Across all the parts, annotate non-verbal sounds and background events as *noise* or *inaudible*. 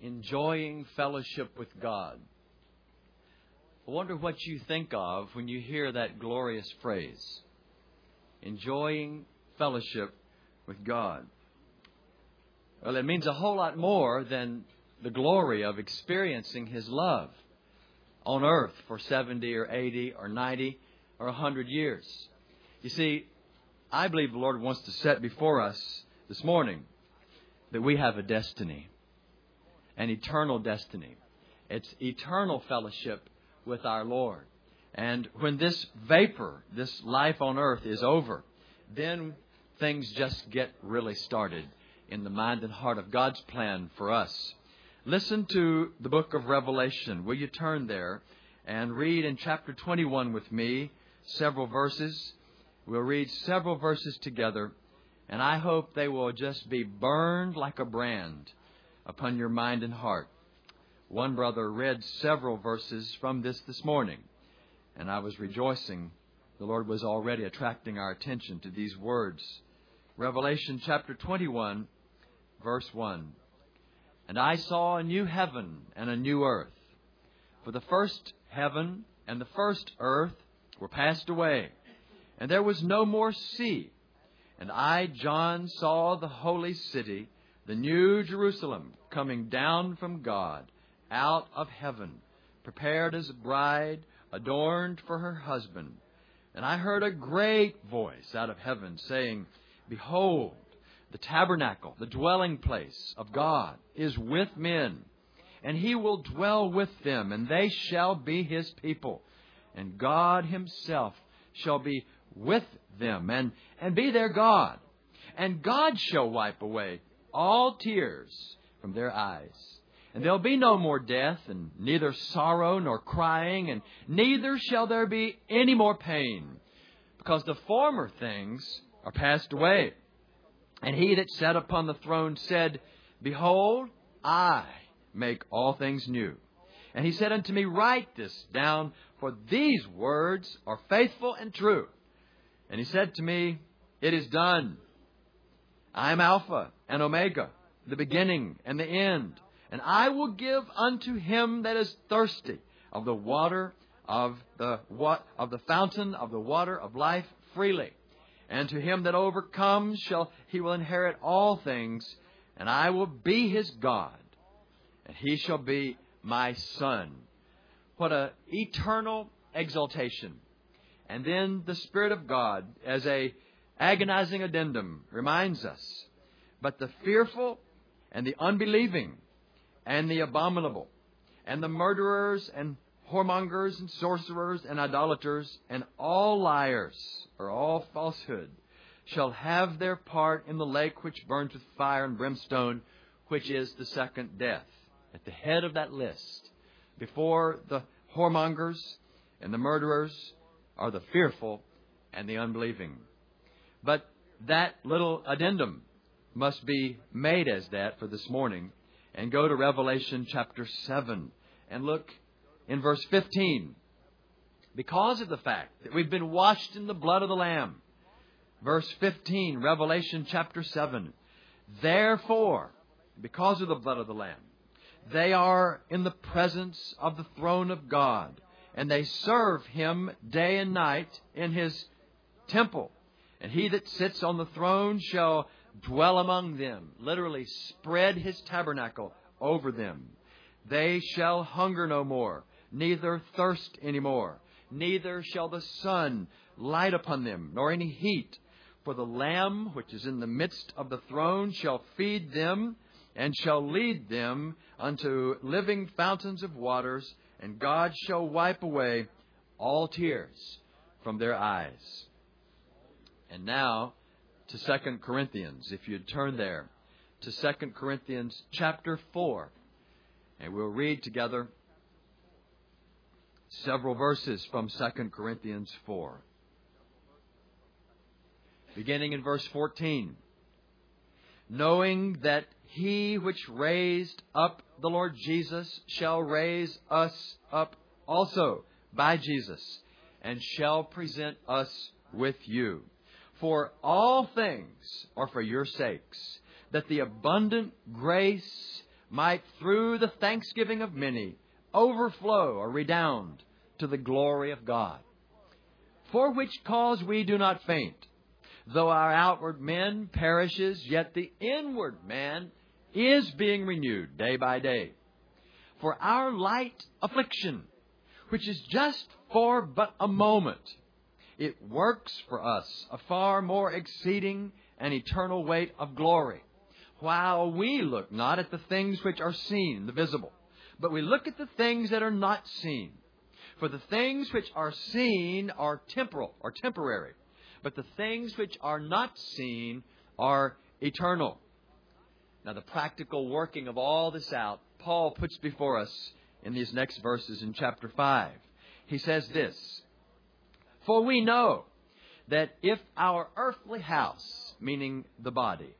enjoying fellowship with God. I wonder what you think of when you hear that glorious phrase enjoying fellowship with God. Well, it means a whole lot more than the glory of experiencing His love on earth for 70 or 80 or 90 or 100 years. You see, I believe the Lord wants to set before us this morning that we have a destiny, an eternal destiny. It's eternal fellowship with our Lord. And when this vapor, this life on earth is over, then things just get really started in the mind and heart of God's plan for us. Listen to the book of Revelation. Will you turn there and read in chapter 21 with me several verses? We'll read several verses together and I hope they will just be burned like a brand upon your mind and heart. One brother read several verses from this this morning, and I was rejoicing. The Lord was already attracting our attention to these words. Revelation chapter 21, verse 1. And I saw a new heaven and a new earth. For the first heaven and the first earth were passed away, and there was no more sea. And I, John, saw the holy city, the new Jerusalem, coming down from God, out of heaven, prepared as a bride, adorned for her husband. And I heard a great voice out of heaven saying, Behold, the tabernacle, the dwelling place of God, is with men, and he will dwell with them, and they shall be his people. And God himself shall be with them and, and be their God. And God shall wipe away all tears from their eyes. And there'll be no more death, and neither sorrow nor crying, and neither shall there be any more pain, because the former things are passed away. And he that sat upon the throne said, Behold, I make all things new. And he said unto me, Write this down, for these words are faithful and true. And he said to me, It is done. I am Alpha and Omega, the beginning and the end. And I will give unto him that is thirsty of the water of the what of the fountain of the water of life freely. And to him that overcomes shall he will inherit all things, and I will be his God, and he shall be my son. What a eternal exaltation and then the Spirit of God, as a agonizing addendum, reminds us, but the fearful and the unbelieving and the abominable and the murderers and whoremongers and sorcerers and idolaters and all liars or all falsehood shall have their part in the lake which burns with fire and brimstone, which is the second death. At the head of that list, before the whoremongers and the murderers are the fearful and the unbelieving. But that little addendum must be made as that for this morning. And go to Revelation chapter 7 and look in verse 15. Because of the fact that we've been washed in the blood of the Lamb. Verse 15, Revelation chapter 7. Therefore, because of the blood of the Lamb, they are in the presence of the throne of God and they serve him day and night in his temple. And he that sits on the throne shall dwell among them, literally spread his tabernacle over them. They shall hunger no more, neither thirst any more, neither shall the sun light upon them, nor any heat. For the Lamb which is in the midst of the throne shall feed them, and shall lead them unto living fountains of waters and God shall wipe away all tears from their eyes. And now to 2 Corinthians, if you'd turn there to 2 Corinthians chapter 4, and we'll read together several verses from 2 Corinthians 4. Beginning in verse 14. Knowing that he which raised up the Lord Jesus shall raise us up also by Jesus, and shall present us with you. For all things are for your sakes, that the abundant grace might, through the thanksgiving of many, overflow or redound to the glory of God. For which cause we do not faint. Though our outward man perishes, yet the inward man is being renewed day by day. For our light affliction, which is just for but a moment, it works for us a far more exceeding and eternal weight of glory. While we look not at the things which are seen, the visible, but we look at the things that are not seen. For the things which are seen are temporal or temporary, but the things which are not seen are eternal. Now, the practical working of all this out, Paul puts before us in these next verses in chapter 5. He says this For we know that if our earthly house, meaning the body,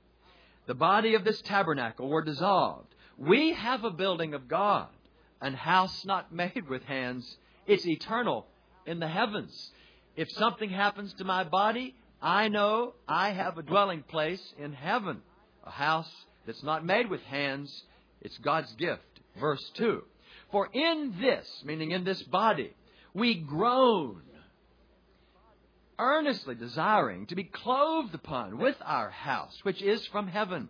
the body of this tabernacle were dissolved, we have a building of God, an house not *laughs* made with hands. It's eternal in the heavens. If something happens to my body, I know I have a dwelling place in heaven, a house that's not made with hands. It's God's gift. Verse 2. For in this, meaning in this body, we groan, earnestly desiring to be clothed upon with our house, which is from heaven.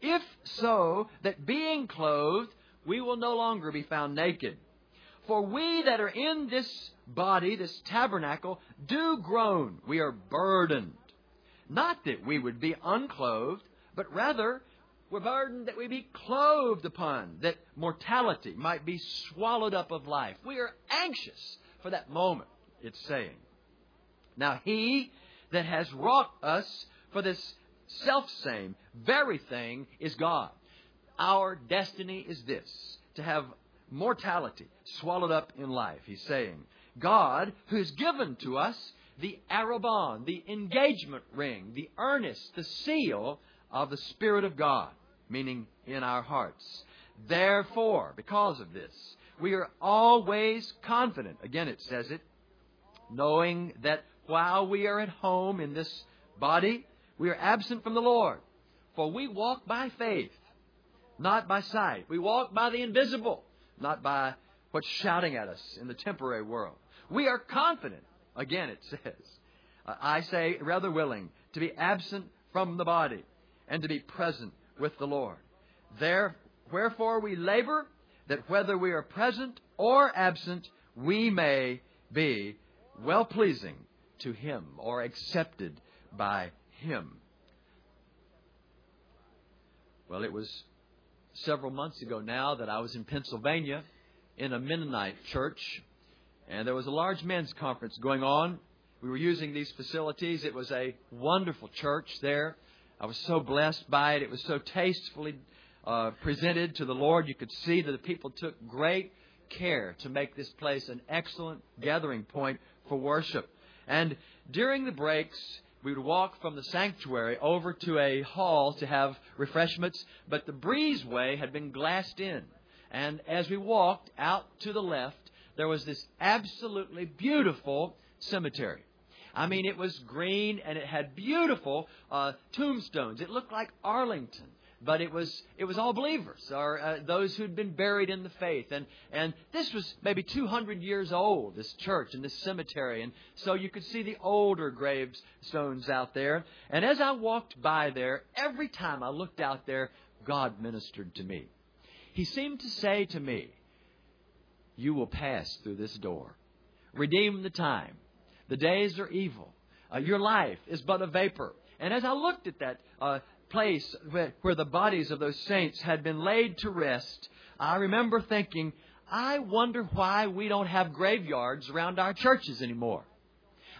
If so, that being clothed, we will no longer be found naked. For we that are in this body, this tabernacle, do groan. We are burdened. Not that we would be unclothed, but rather we're burdened that we be clothed upon, that mortality might be swallowed up of life. We are anxious for that moment, it's saying. Now, he that has wrought us for this self same very thing is God. Our destiny is this to have mortality swallowed up in life, he's saying. God, who's given to us the arrabon, the engagement ring, the earnest, the seal of the Spirit of God, meaning in our hearts. Therefore, because of this, we are always confident. Again, it says it, knowing that while we are at home in this body, we are absent from the Lord. For we walk by faith, not by sight. We walk by the invisible, not by what's shouting at us in the temporary world. We are confident, again it says, I say rather willing, to be absent from the body and to be present with the Lord. There, wherefore we labor that whether we are present or absent, we may be well pleasing to Him or accepted by Him. Well, it was several months ago now that I was in Pennsylvania in a Mennonite church, and there was a large men's conference going on. We were using these facilities. It was a wonderful church there. I was so blessed by it. It was so tastefully uh, presented to the Lord. You could see that the people took great care to make this place an excellent gathering point for worship. And during the breaks, we would walk from the sanctuary over to a hall to have refreshments, but the breezeway had been glassed in. And as we walked out to the left, there was this absolutely beautiful cemetery. I mean, it was green and it had beautiful uh, tombstones. It looked like Arlington but it was it was all believers or uh, those who'd been buried in the faith. And and this was maybe 200 years old this church and this cemetery. And so you could see the older gravestones out there. And as I walked by there every time I looked out there God ministered to me. He seemed to say to me you will pass through this door. Redeem the time. The days are evil. Uh, your life is but a vapor. And as I looked at that uh, place where, where the bodies of those saints had been laid to rest, I remember thinking, I wonder why we don't have graveyards around our churches anymore.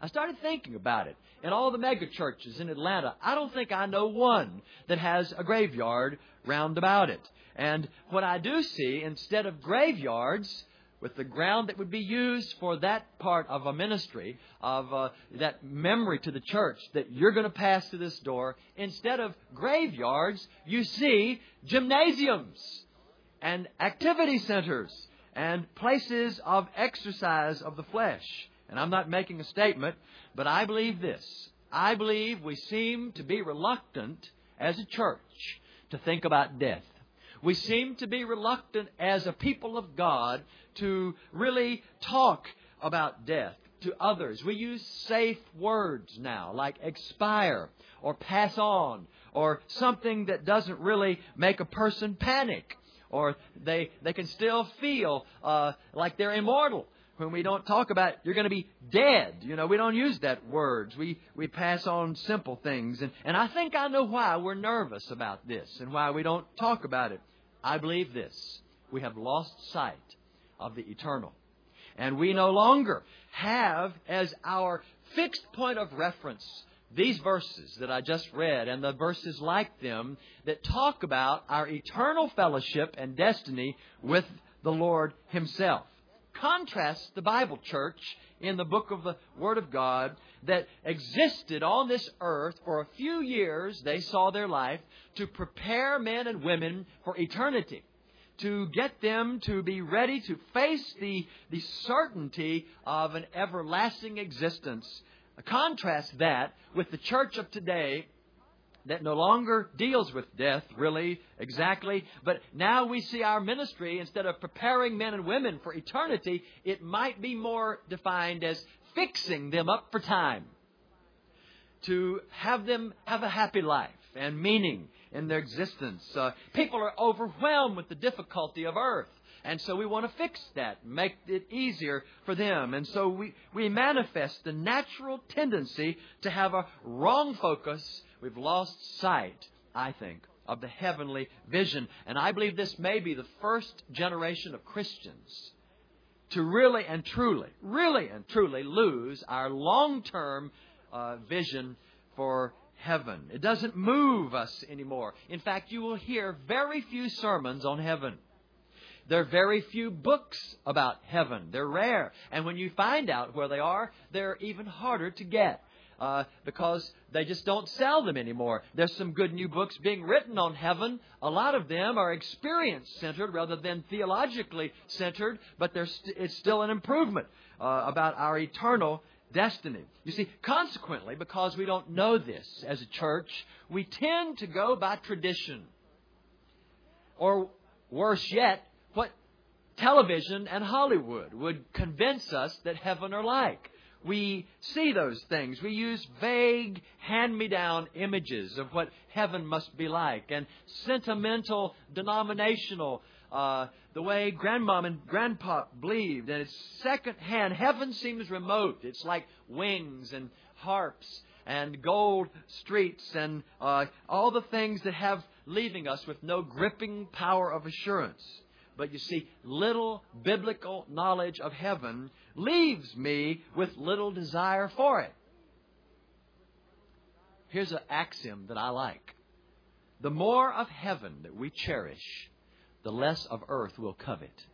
I started thinking about it. In all the mega churches in Atlanta, I don't think I know one that has a graveyard round about it. And what I do see, instead of graveyards, with the ground that would be used for that part of a ministry, of uh, that memory to the church that you're going to pass through this door, instead of graveyards, you see gymnasiums and activity centers and places of exercise of the flesh. And I'm not making a statement, but I believe this. I believe we seem to be reluctant as a church to think about death. We seem to be reluctant as a people of God to really talk about death to others. We use safe words now, like expire or pass on or something that doesn't really make a person panic or they, they can still feel uh, like they're immortal when we don't talk about you're going to be dead. You know, we don't use that words. We we pass on simple things, and and I think I know why we're nervous about this and why we don't talk about it. I believe this: we have lost sight of the eternal, and we no longer have as our fixed point of reference these verses that I just read and the verses like them that talk about our eternal fellowship and destiny with the Lord Himself. Contrast the Bible church in the book of the Word of God that existed on this earth for a few years, they saw their life, to prepare men and women for eternity. To get them to be ready to face the, the certainty of an everlasting existence. Contrast that with the church of today that no longer deals with death, really, exactly. But now we see our ministry, instead of preparing men and women for eternity, it might be more defined as fixing them up for time. To have them have a happy life and meaning in their existence. Uh, people are overwhelmed with the difficulty of earth. And so we want to fix that, make it easier for them. And so we, we manifest the natural tendency to have a wrong focus We've lost sight, I think, of the heavenly vision. And I believe this may be the first generation of Christians to really and truly, really and truly lose our long term uh, vision for heaven. It doesn't move us anymore. In fact, you will hear very few sermons on heaven. There are very few books about heaven. They're rare. And when you find out where they are, they're even harder to get uh, because they just don't sell them anymore. There's some good new books being written on heaven. A lot of them are experience centered rather than theologically centered, but st- it's still an improvement uh, about our eternal destiny. You see, consequently, because we don't know this as a church, we tend to go by tradition. Or worse yet, what television and Hollywood would convince us that heaven are like we see those things. We use vague, hand me down images of what heaven must be like, and sentimental, denominational, uh, the way grandmom and grandpa believed, and it's second hand. Heaven seems remote. It's like wings and harps and gold streets and uh, all the things that have leaving us with no gripping power of assurance. But you see, little biblical knowledge of heaven leaves me with little desire for it. Here's an axiom that I like the more of heaven that we cherish, the less of earth we'll covet.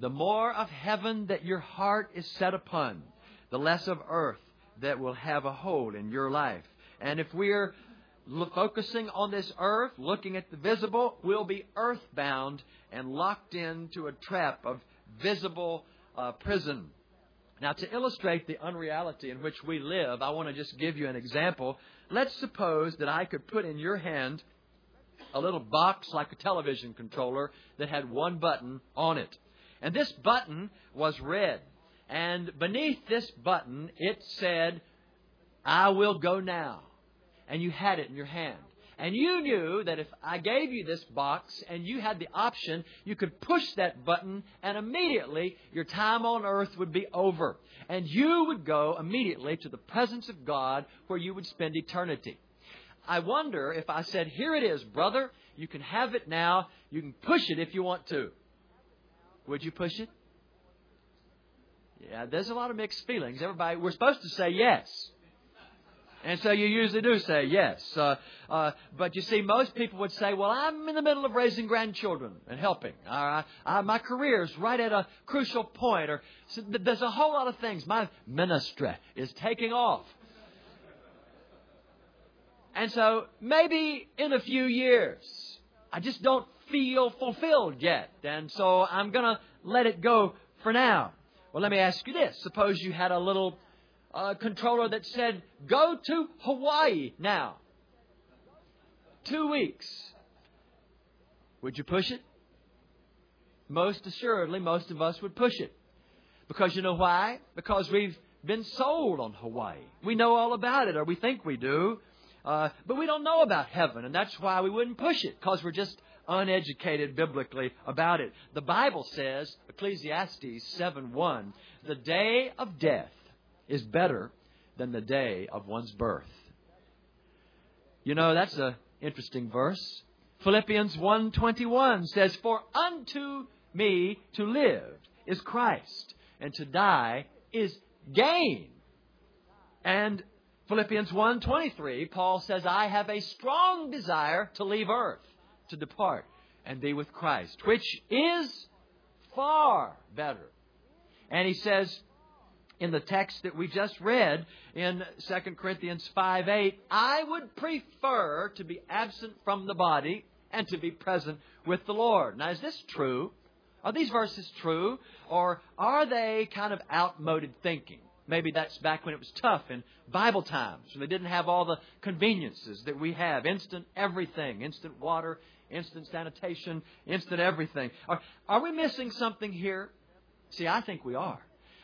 The more of heaven that your heart is set upon, the less of earth that will have a hold in your life. And if we're focusing on this earth, looking at the visible, we'll be earthbound and locked into a trap of visible uh, prison. Now, to illustrate the unreality in which we live, I want to just give you an example. Let's suppose that I could put in your hand a little box like a television controller that had one button on it. And this button was red. And beneath this button, it said, I will go now. And you had it in your hand. And you knew that if I gave you this box and you had the option, you could push that button and immediately your time on earth would be over. And you would go immediately to the presence of God where you would spend eternity. I wonder if I said, Here it is, brother. You can have it now. You can push it if you want to. Would you push it? Yeah, there's a lot of mixed feelings. Everybody, we're supposed to say yes. And so you usually do say yes. Uh, uh, but you see, most people would say, well, I'm in the middle of raising grandchildren and helping. My career's right at a crucial point. Or so there's a whole lot of things. My ministry is taking off. And so maybe in a few years, I just don't feel fulfilled yet. And so I'm going to let it go for now. Well, let me ask you this. Suppose you had a little uh, controller that said, Go to Hawaii now. Two weeks. Would you push it? Most assuredly, most of us would push it. Because you know why? Because we've been sold on Hawaii. We know all about it, or we think we do. Uh, but we don't know about heaven, and that's why we wouldn't push it, because we're just uneducated biblically about it. The Bible says, Ecclesiastes 7 1, the day of death is better than the day of one's birth. You know, that's an interesting verse. Philippians 1:21 says, "For unto me to live is Christ, and to die is gain." And Philippians 1:23, Paul says, "I have a strong desire to leave earth, to depart and be with Christ, which is far better." And he says, in the text that we just read in 2 Corinthians 5 8, I would prefer to be absent from the body and to be present with the Lord. Now, is this true? Are these verses true? Or are they kind of outmoded thinking? Maybe that's back when it was tough in Bible times, when they didn't have all the conveniences that we have instant everything, instant water, instant sanitation, instant everything. Are, are we missing something here? See, I think we are.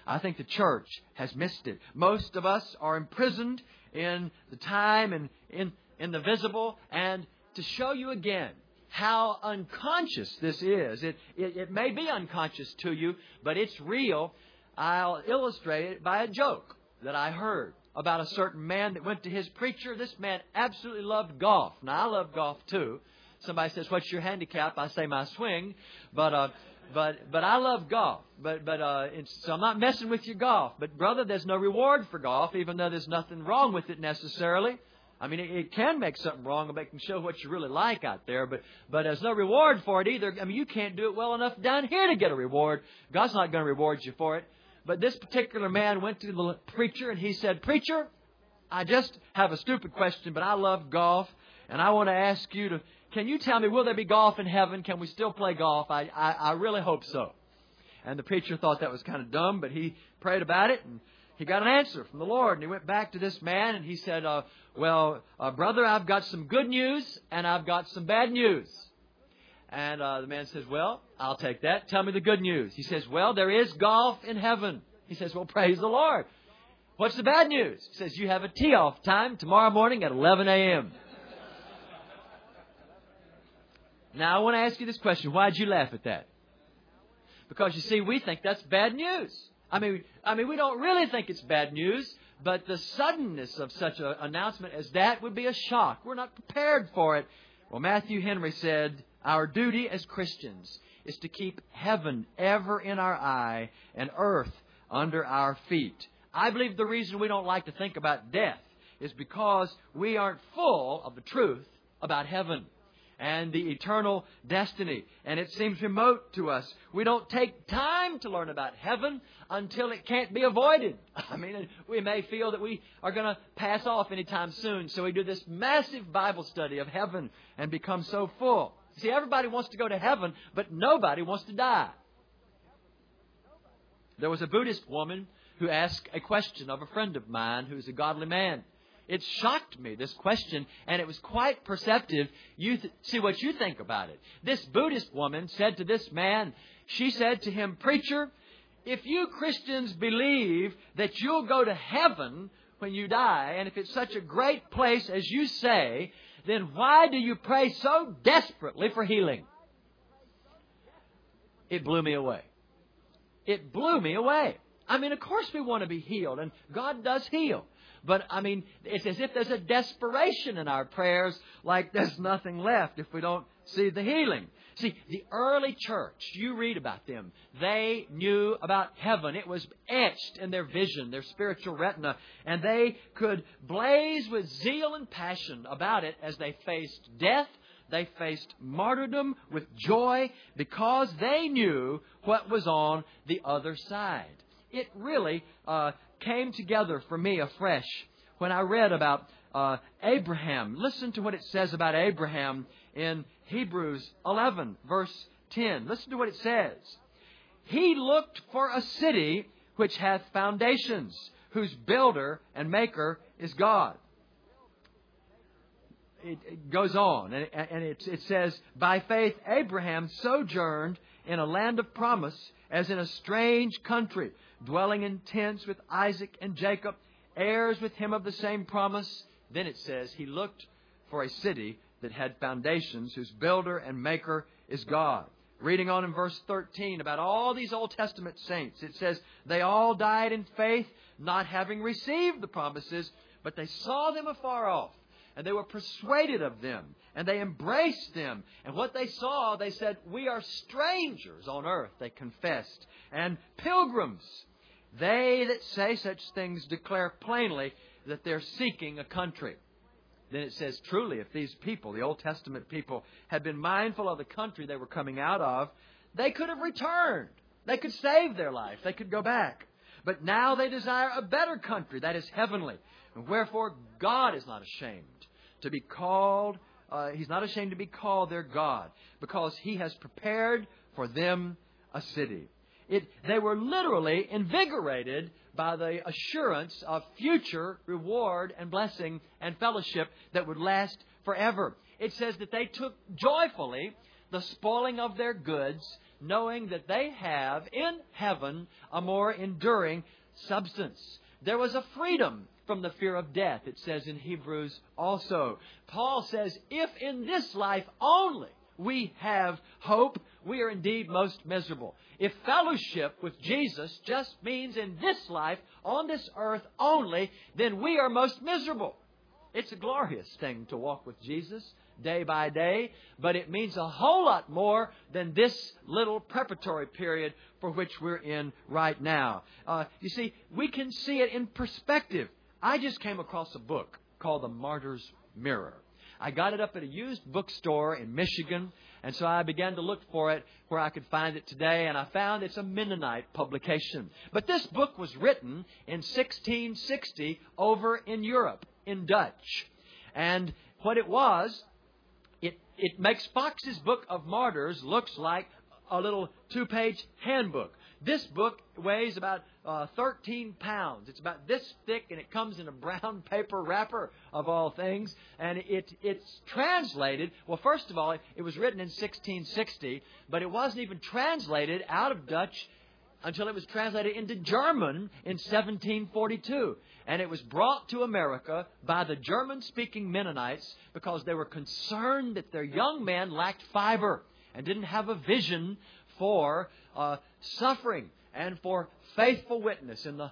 I think the church has missed it. Most of us are imprisoned in the time and in, in the visible. And to show you again how unconscious this is, it, it, it may be unconscious to you, but it's real. I'll illustrate it by a joke that I heard about a certain man that went to his preacher. This man absolutely loved golf. Now, I love golf too. Somebody says, What's your handicap? I say, My swing. But, uh, but but I love golf. But but uh, so I'm not messing with your golf. But brother, there's no reward for golf, even though there's nothing wrong with it necessarily. I mean, it, it can make something wrong, but it can show what you really like out there. But but there's no reward for it either. I mean, you can't do it well enough down here to get a reward. God's not going to reward you for it. But this particular man went to the preacher and he said, "Preacher, I just have a stupid question, but I love golf, and I want to ask you to can you tell me, will there be golf in heaven? Can we still play golf? I, I, I really hope so. And the preacher thought that was kind of dumb, but he prayed about it and he got an answer from the Lord. And he went back to this man and he said, uh, Well, uh, brother, I've got some good news and I've got some bad news. And uh, the man says, Well, I'll take that. Tell me the good news. He says, Well, there is golf in heaven. He says, Well, praise the Lord. What's the bad news? He says, You have a tee off time tomorrow morning at 11 a.m. Now, I want to ask you this question. Why'd you laugh at that? Because you see, we think that's bad news. I mean, I mean, we don't really think it's bad news, but the suddenness of such an announcement as that would be a shock. We're not prepared for it. Well, Matthew Henry said, Our duty as Christians is to keep heaven ever in our eye and earth under our feet. I believe the reason we don't like to think about death is because we aren't full of the truth about heaven and the eternal destiny. And it seems remote to us. We don't take time to learn about heaven until it can't be avoided. *laughs* I mean, we may feel that we are going to pass off anytime soon. So we do this massive Bible study of heaven and become so full. See, everybody wants to go to heaven, but nobody wants to die. There was a Buddhist woman who asked a question of a friend of mine who's a godly man. It shocked me, this question, and it was quite perceptive. You th- see what you think about it. This Buddhist woman said to this man, she said to him, Preacher, if you Christians believe that you'll go to heaven when you die, and if it's such a great place as you say, then why do you pray so desperately for healing? It blew me away. It blew me away. I mean, of course we want to be healed, and God does heal. But I mean, it's as if there's a desperation in our prayers, like there's nothing left if we don't see the healing. See, the early church, you read about them, they knew about heaven. It was etched in their vision, their spiritual retina, and they could blaze with zeal and passion about it as they faced death. They faced martyrdom with joy because they knew what was on the other side. It really uh, came together for me afresh when I read about uh, Abraham. Listen to what it says about Abraham in Hebrews 11, verse 10. Listen to what it says. He looked for a city which hath foundations, whose builder and maker is God. It, it goes on, and, and it, it says, By faith, Abraham sojourned in a land of promise, as in a strange country, dwelling in tents with Isaac and Jacob, heirs with him of the same promise. Then it says, He looked for a city that had foundations, whose builder and maker is God. Reading on in verse 13 about all these Old Testament saints, it says, They all died in faith, not having received the promises, but they saw them afar off, and they were persuaded of them, and they embraced them. And what they saw, they said, We are strangers on earth, they confessed, and pilgrims. They that say such things declare plainly that they're seeking a country. Then it says, truly, if these people, the Old Testament people, had been mindful of the country they were coming out of, they could have returned. They could save their life. They could go back. But now they desire a better country that is heavenly. And wherefore God is not ashamed to be called, uh, He's not ashamed to be called their God, because He has prepared for them a city. It, they were literally invigorated by the assurance of future reward and blessing and fellowship that would last forever. It says that they took joyfully the spoiling of their goods, knowing that they have in heaven a more enduring substance. There was a freedom from the fear of death, it says in Hebrews also. Paul says, if in this life only we have hope, we are indeed most miserable. If fellowship with Jesus just means in this life, on this earth only, then we are most miserable. It's a glorious thing to walk with Jesus day by day, but it means a whole lot more than this little preparatory period for which we're in right now. Uh, you see, we can see it in perspective. I just came across a book called The Martyr's Mirror. I got it up at a used bookstore in Michigan, and so I began to look for it where I could find it today, and I found it's a Mennonite publication. But this book was written in 1660 over in Europe, in Dutch. And what it was, it, it makes Foxe's Book of Martyrs looks like a little two page handbook. This book weighs about uh, 13 pounds. It's about this thick, and it comes in a brown *laughs* paper wrapper of all things. And it, it's translated. Well, first of all, it was written in 1660, but it wasn't even translated out of Dutch until it was translated into German in 1742. And it was brought to America by the German speaking Mennonites because they were concerned that their young men lacked fiber and didn't have a vision for uh, suffering and for faithful witness in the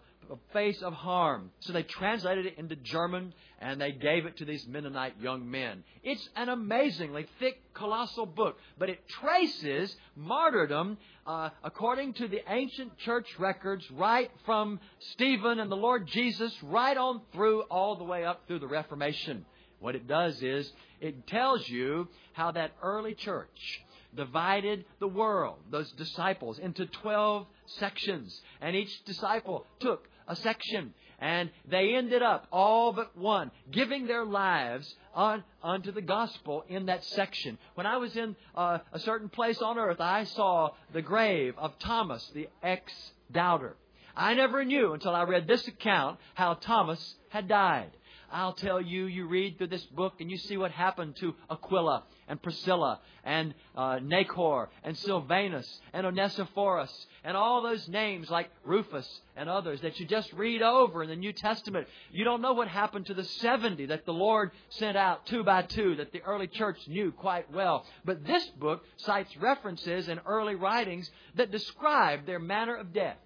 face of harm. So they translated it into German and they gave it to these Mennonite young men. It's an amazingly thick, colossal book, but it traces martyrdom uh, according to the ancient church records, right from Stephen and the Lord Jesus, right on through, all the way up through the Reformation. What it does is it tells you how that early church divided the world, those disciples, into 12 sections. And each disciple took a section. And they ended up, all but one, giving their lives on, unto the gospel in that section. When I was in uh, a certain place on earth, I saw the grave of Thomas, the ex doubter. I never knew until I read this account how Thomas had died. I'll tell you, you read through this book and you see what happened to Aquila and Priscilla and uh, Nachor and Silvanus and Onesiphorus and all those names like Rufus and others that you just read over in the New Testament. You don't know what happened to the 70 that the Lord sent out two by two that the early church knew quite well. But this book cites references in early writings that describe their manner of death.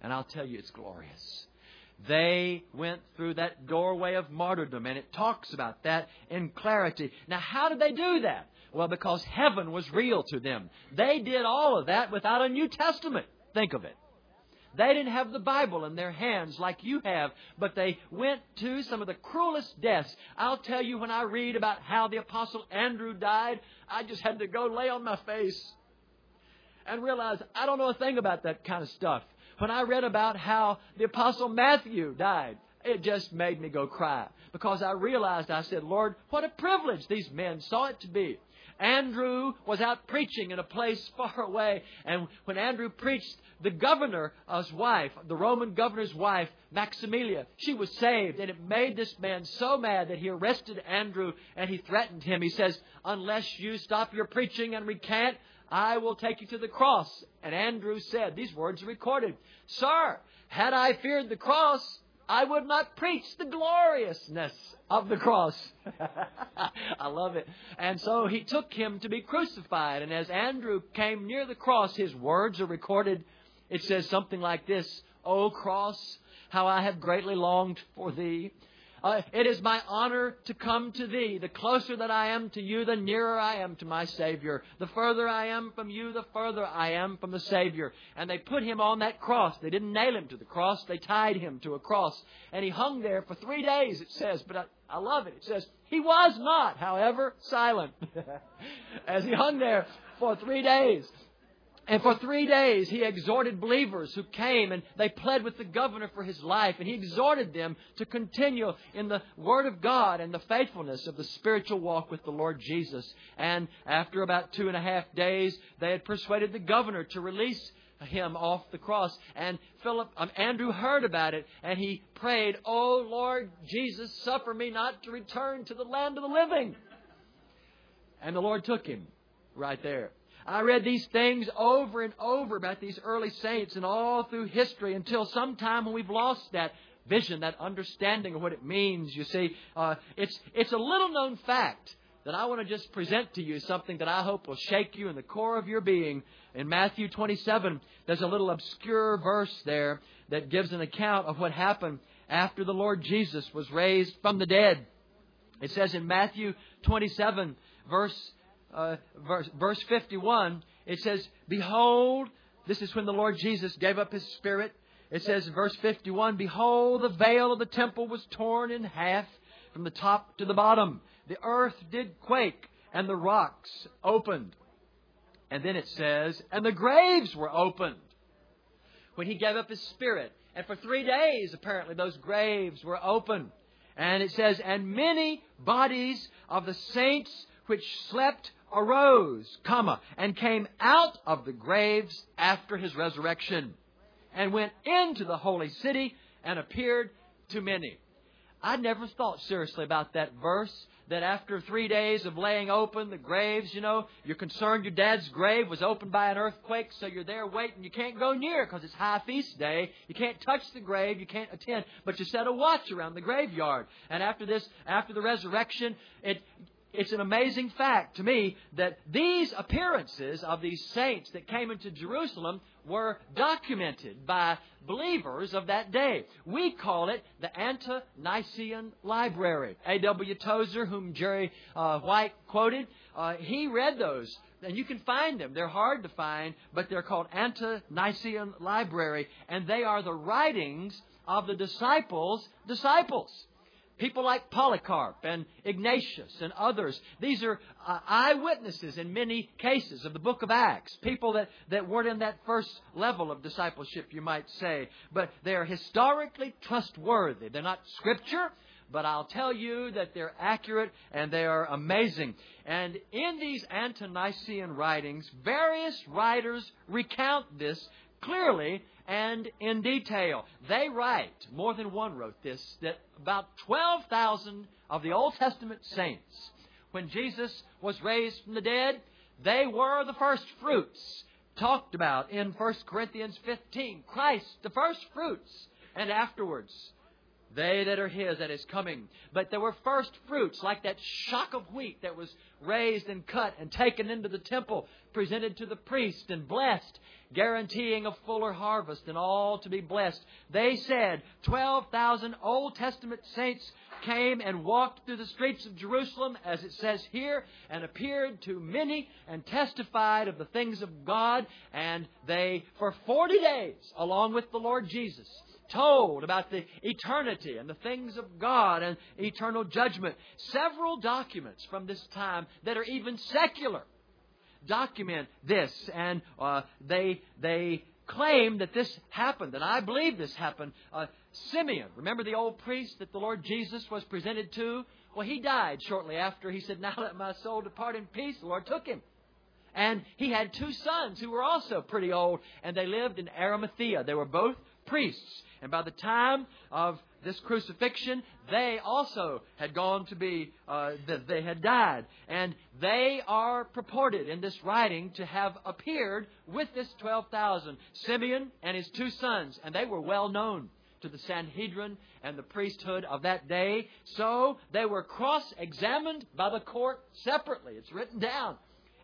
And I'll tell you, it's glorious. They went through that doorway of martyrdom, and it talks about that in clarity. Now, how did they do that? Well, because heaven was real to them. They did all of that without a New Testament. Think of it. They didn't have the Bible in their hands like you have, but they went to some of the cruelest deaths. I'll tell you, when I read about how the Apostle Andrew died, I just had to go lay on my face and realize I don't know a thing about that kind of stuff. When I read about how the Apostle Matthew died, it just made me go cry because I realized, I said, Lord, what a privilege these men saw it to be. Andrew was out preaching in a place far away. And when Andrew preached, the governor's wife, the Roman governor's wife, Maximilla, she was saved. And it made this man so mad that he arrested Andrew and he threatened him. He says, Unless you stop your preaching and recant, I will take you to the cross. And Andrew said, These words are recorded Sir, had I feared the cross, I would not preach the gloriousness of the cross. *laughs* I love it. And so he took him to be crucified. And as Andrew came near the cross, his words are recorded. It says something like this O cross, how I have greatly longed for thee. Uh, it is my honor to come to thee. The closer that I am to you, the nearer I am to my Savior. The further I am from you, the further I am from the Savior. And they put him on that cross. They didn't nail him to the cross, they tied him to a cross. And he hung there for three days, it says. But I, I love it. It says, He was not, however, silent. *laughs* As he hung there for three days. And for three days, he exhorted believers who came and they pled with the governor for his life. And he exhorted them to continue in the Word of God and the faithfulness of the spiritual walk with the Lord Jesus. And after about two and a half days, they had persuaded the governor to release him off the cross. And Philip, um, Andrew heard about it and he prayed, Oh Lord Jesus, suffer me not to return to the land of the living. And the Lord took him right there. I read these things over and over about these early saints and all through history until sometime when we've lost that vision, that understanding of what it means. You see, uh, it's it's a little known fact that I want to just present to you something that I hope will shake you in the core of your being. In Matthew 27, there's a little obscure verse there that gives an account of what happened after the Lord Jesus was raised from the dead. It says in Matthew 27, verse uh, verse, verse 51, it says, Behold, this is when the Lord Jesus gave up his spirit. It says verse 51, Behold, the veil of the temple was torn in half from the top to the bottom. The earth did quake, and the rocks opened. And then it says, And the graves were opened. When he gave up his spirit. And for three days, apparently, those graves were open. And it says, And many bodies of the saints which slept arose, comma, and came out of the graves after his resurrection, and went into the holy city and appeared to many. I never thought seriously about that verse. That after three days of laying open the graves, you know, you're concerned your dad's grave was opened by an earthquake, so you're there waiting. You can't go near because it's high feast day. You can't touch the grave. You can't attend, but you set a watch around the graveyard. And after this, after the resurrection, it it's an amazing fact to me that these appearances of these saints that came into Jerusalem were documented by believers of that day. We call it the Ante-Nicene Library. A.W. Tozer, whom Jerry uh, White quoted, uh, he read those. And you can find them. They're hard to find, but they're called Ante-Nicene Library. And they are the writings of the disciples' disciples. People like Polycarp and Ignatius and others. These are uh, eyewitnesses in many cases of the book of Acts. People that, that weren't in that first level of discipleship, you might say. But they're historically trustworthy. They're not scripture, but I'll tell you that they're accurate and they are amazing. And in these ante-Nicene writings, various writers recount this clearly and in detail. They write, more than one wrote this, that about 12,000 of the Old Testament saints, when Jesus was raised from the dead, they were the first fruits talked about in 1 Corinthians 15. Christ, the first fruits, and afterwards, they that are His that is coming. But there were first fruits, like that shock of wheat that was raised and cut and taken into the temple, presented to the priest and blessed guaranteeing a fuller harvest and all to be blessed. They said 12,000 Old Testament saints came and walked through the streets of Jerusalem, as it says here, and appeared to many and testified of the things of God. And they, for 40 days, along with the Lord Jesus, told about the eternity and the things of God and eternal judgment. Several documents from this time that are even secular document this, and uh, they they claim that this happened, and I believe this happened. Uh, Simeon, remember the old priest that the Lord Jesus was presented to Well, he died shortly after. He said, Now let my soul depart in peace. The Lord took him. And he had two sons who were also pretty old, and they lived in Arimathea. They were both priests. And by the time of this crucifixion, they also had gone to be, uh, they had died. And they are purported in this writing to have appeared with this 12,000, Simeon and his two sons, and they were well known to the Sanhedrin and the priesthood of that day. So they were cross examined by the court separately. It's written down.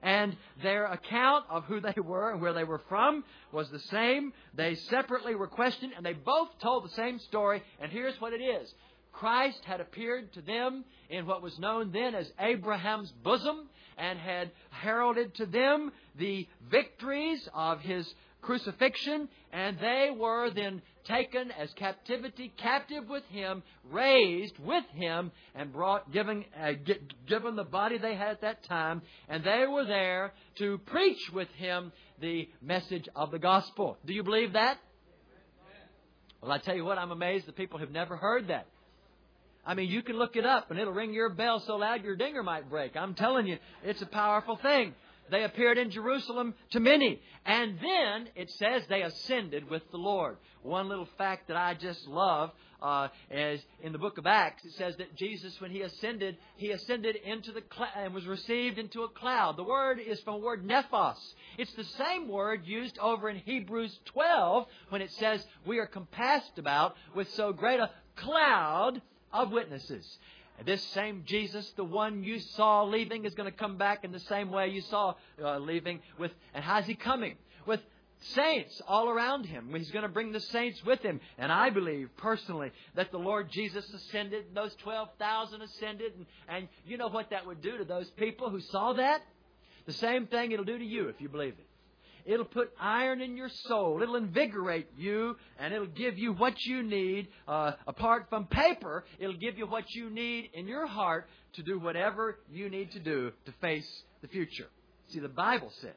And their account of who they *laughs* were and where they were from was the same. They separately were questioned, and they both told the same story. And here's what it is Christ had appeared to them in what was known then as Abraham's bosom and had heralded to them the victories of his crucifixion, and they were then taken as captivity, captive with him, raised with him, and brought, given, uh, given the body they had at that time, and they were there to preach with him the message of the gospel. Do you believe that? Well, I tell you what, I'm amazed that people have never heard that. I mean, you can look it up and it'll ring your bell so loud your dinger might break. I'm telling you, it's a powerful thing. They appeared in Jerusalem to many. And then it says they ascended with the Lord. One little fact that I just love uh, is in the book of Acts, it says that Jesus, when he ascended, he ascended into the cloud and was received into a cloud. The word is from the word nephos. It's the same word used over in Hebrews 12 when it says we are compassed about with so great a cloud of witnesses. This same Jesus, the one you saw leaving, is going to come back in the same way you saw uh, leaving. With and how's he coming? With saints all around him. He's going to bring the saints with him. And I believe personally that the Lord Jesus ascended, and those 12,000 ascended. And, and you know what that would do to those people who saw that? The same thing it'll do to you if you believe it. It'll put iron in your soul. It'll invigorate you, and it'll give you what you need. Uh, apart from paper, it'll give you what you need in your heart to do whatever you need to do to face the future. See, the Bible says,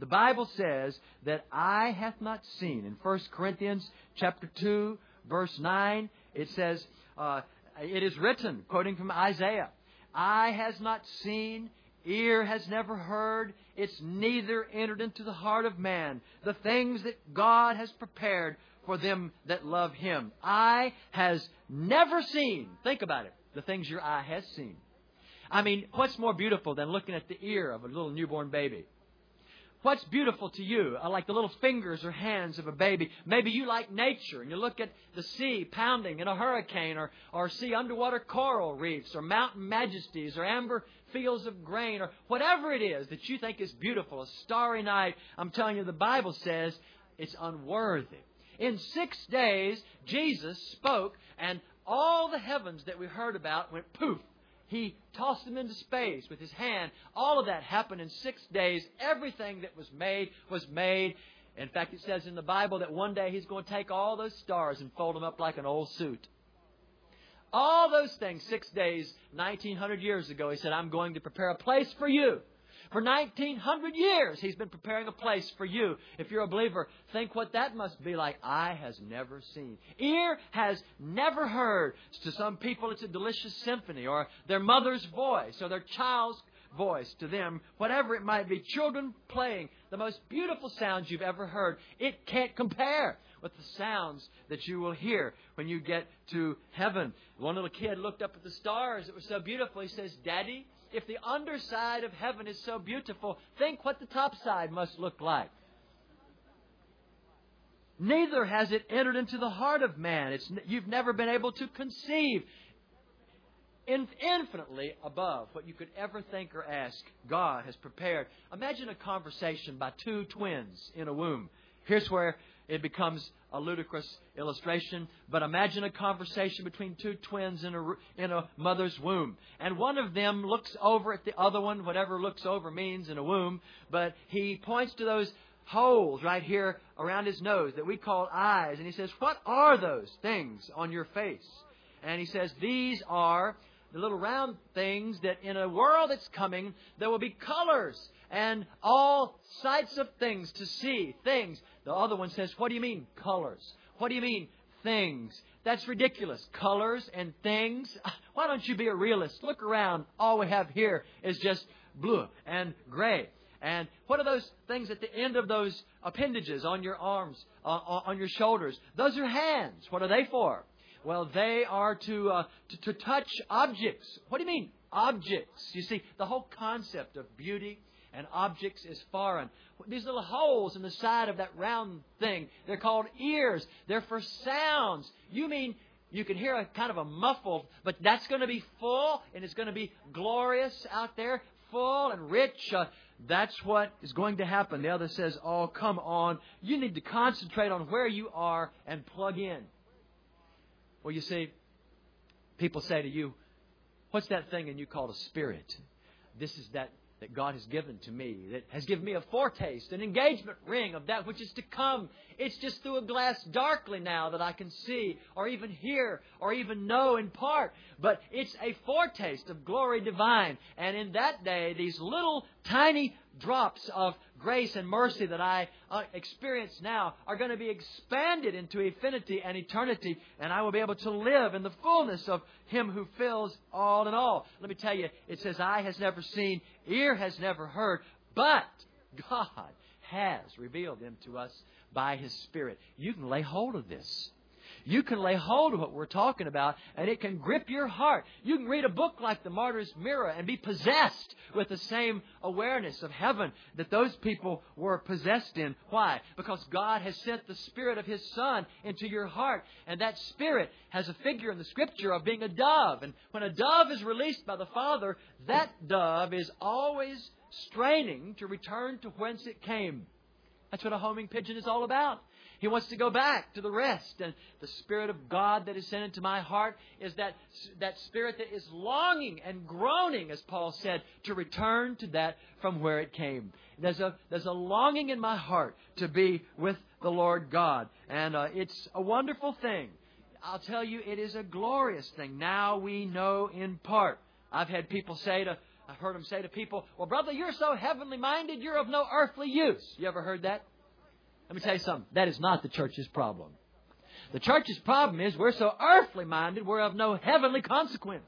the Bible says that I hath not seen. In 1 Corinthians chapter 2, verse 9, it says, uh, it is written, quoting from Isaiah, Eye has not seen, ear has never heard, it's neither entered into the heart of man the things that God has prepared for them that love Him. Eye has never seen, think about it, the things your eye has seen. I mean, what's more beautiful than looking at the ear of a little newborn baby? What's beautiful to you? Like the little fingers or hands of a baby. Maybe you like nature and you look at the sea pounding in a hurricane or, or see underwater coral reefs or mountain majesties or amber fields of grain or whatever it is that you think is beautiful, a starry night. I'm telling you, the Bible says it's unworthy. In six days, Jesus spoke and all the heavens that we heard about went poof he tossed them into space with his hand. All of that happened in six days. Everything that was made was made. In fact, it says in the Bible that one day he's going to take all those stars and fold them up like an old suit. All those things, six days, 1900 years ago, he said, I'm going to prepare a place for you. For 1900 years, He's been preparing a place for you. If you're a believer, think what that must be like. Eye has never seen. Ear has never heard. To some people, it's a delicious symphony or their mother's voice or their child's voice to them, whatever it might be. Children playing the most beautiful sounds you've ever heard. It can't compare with the sounds that you will hear when you get to heaven. One little kid looked up at the stars. It was so beautiful. He says, Daddy, if the underside of heaven is so beautiful, think what the top side must look like. Neither has it entered into the heart of man. It's, you've never been able to conceive. In, infinitely above what you could ever think or ask, God has prepared. Imagine a conversation by two twins in a womb. Here's where it becomes a ludicrous illustration. But imagine a conversation between two twins in a, in a mother's womb. And one of them looks over at the other one, whatever looks over means in a womb, but he points to those holes right here around his nose that we call eyes. And he says, What are those things on your face? And he says, These are the little round things that in a world that's coming, there will be colors and all sights of things to see, things. The other one says, What do you mean, colors? What do you mean, things. That's ridiculous. Colors and things. *laughs* Why don't you be a realist? Look around. All we have here is just blue and gray. And what are those things at the end of those appendages on your arms, uh, on your shoulders? Those are hands. What are they for? Well, they are to, uh, to, to touch objects. What do you mean, objects? You see, the whole concept of beauty and objects is foreign. These little holes in the side of that round thing, they're called ears. They're for sounds. You mean you can hear a kind of a muffled, but that's going to be full and it's going to be glorious out there, full and rich. Uh, that's what is going to happen. The other says, Oh, come on. You need to concentrate on where you are and plug in. Well, you see, people say to you, What's that thing and you call a spirit? This is that that God has given to me, that has given me a foretaste, an engagement ring of that which is to come. It's just through a glass darkly now that I can see, or even hear, or even know in part. But it's a foretaste of glory divine. And in that day, these little tiny drops of grace and mercy that I uh, experience now are going to be expanded into infinity and eternity, and I will be able to live in the fullness of Him who fills all in all. Let me tell you, it says, Eye has never seen, ear has never heard, but God has revealed them to us by His Spirit. You can lay hold of this you can lay hold of what we're talking about and it can grip your heart. You can read a book like The Martyr's Mirror and be possessed with the same awareness of heaven that those people were possessed in. Why? Because God has sent the Spirit of His Son into your heart and that Spirit has a figure in the Scripture of being a dove. And when a dove is released by the Father, that dove is always straining to return to whence it came. That's what a homing pigeon is all about. He wants to go back to the rest. And the Spirit of God that is sent into my heart is that, that Spirit that is longing and groaning, as Paul said, to return to that from where it came. There's a, there's a longing in my heart to be with the Lord God. And uh, it's a wonderful thing. I'll tell you, it is a glorious thing. Now we know in part. I've had people say to, I've heard them say to people, well, brother, you're so heavenly minded, you're of no earthly use. You ever heard that? Let me tell you something. That is not the church's problem. The church's problem is we're so earthly minded, we're of no heavenly consequence.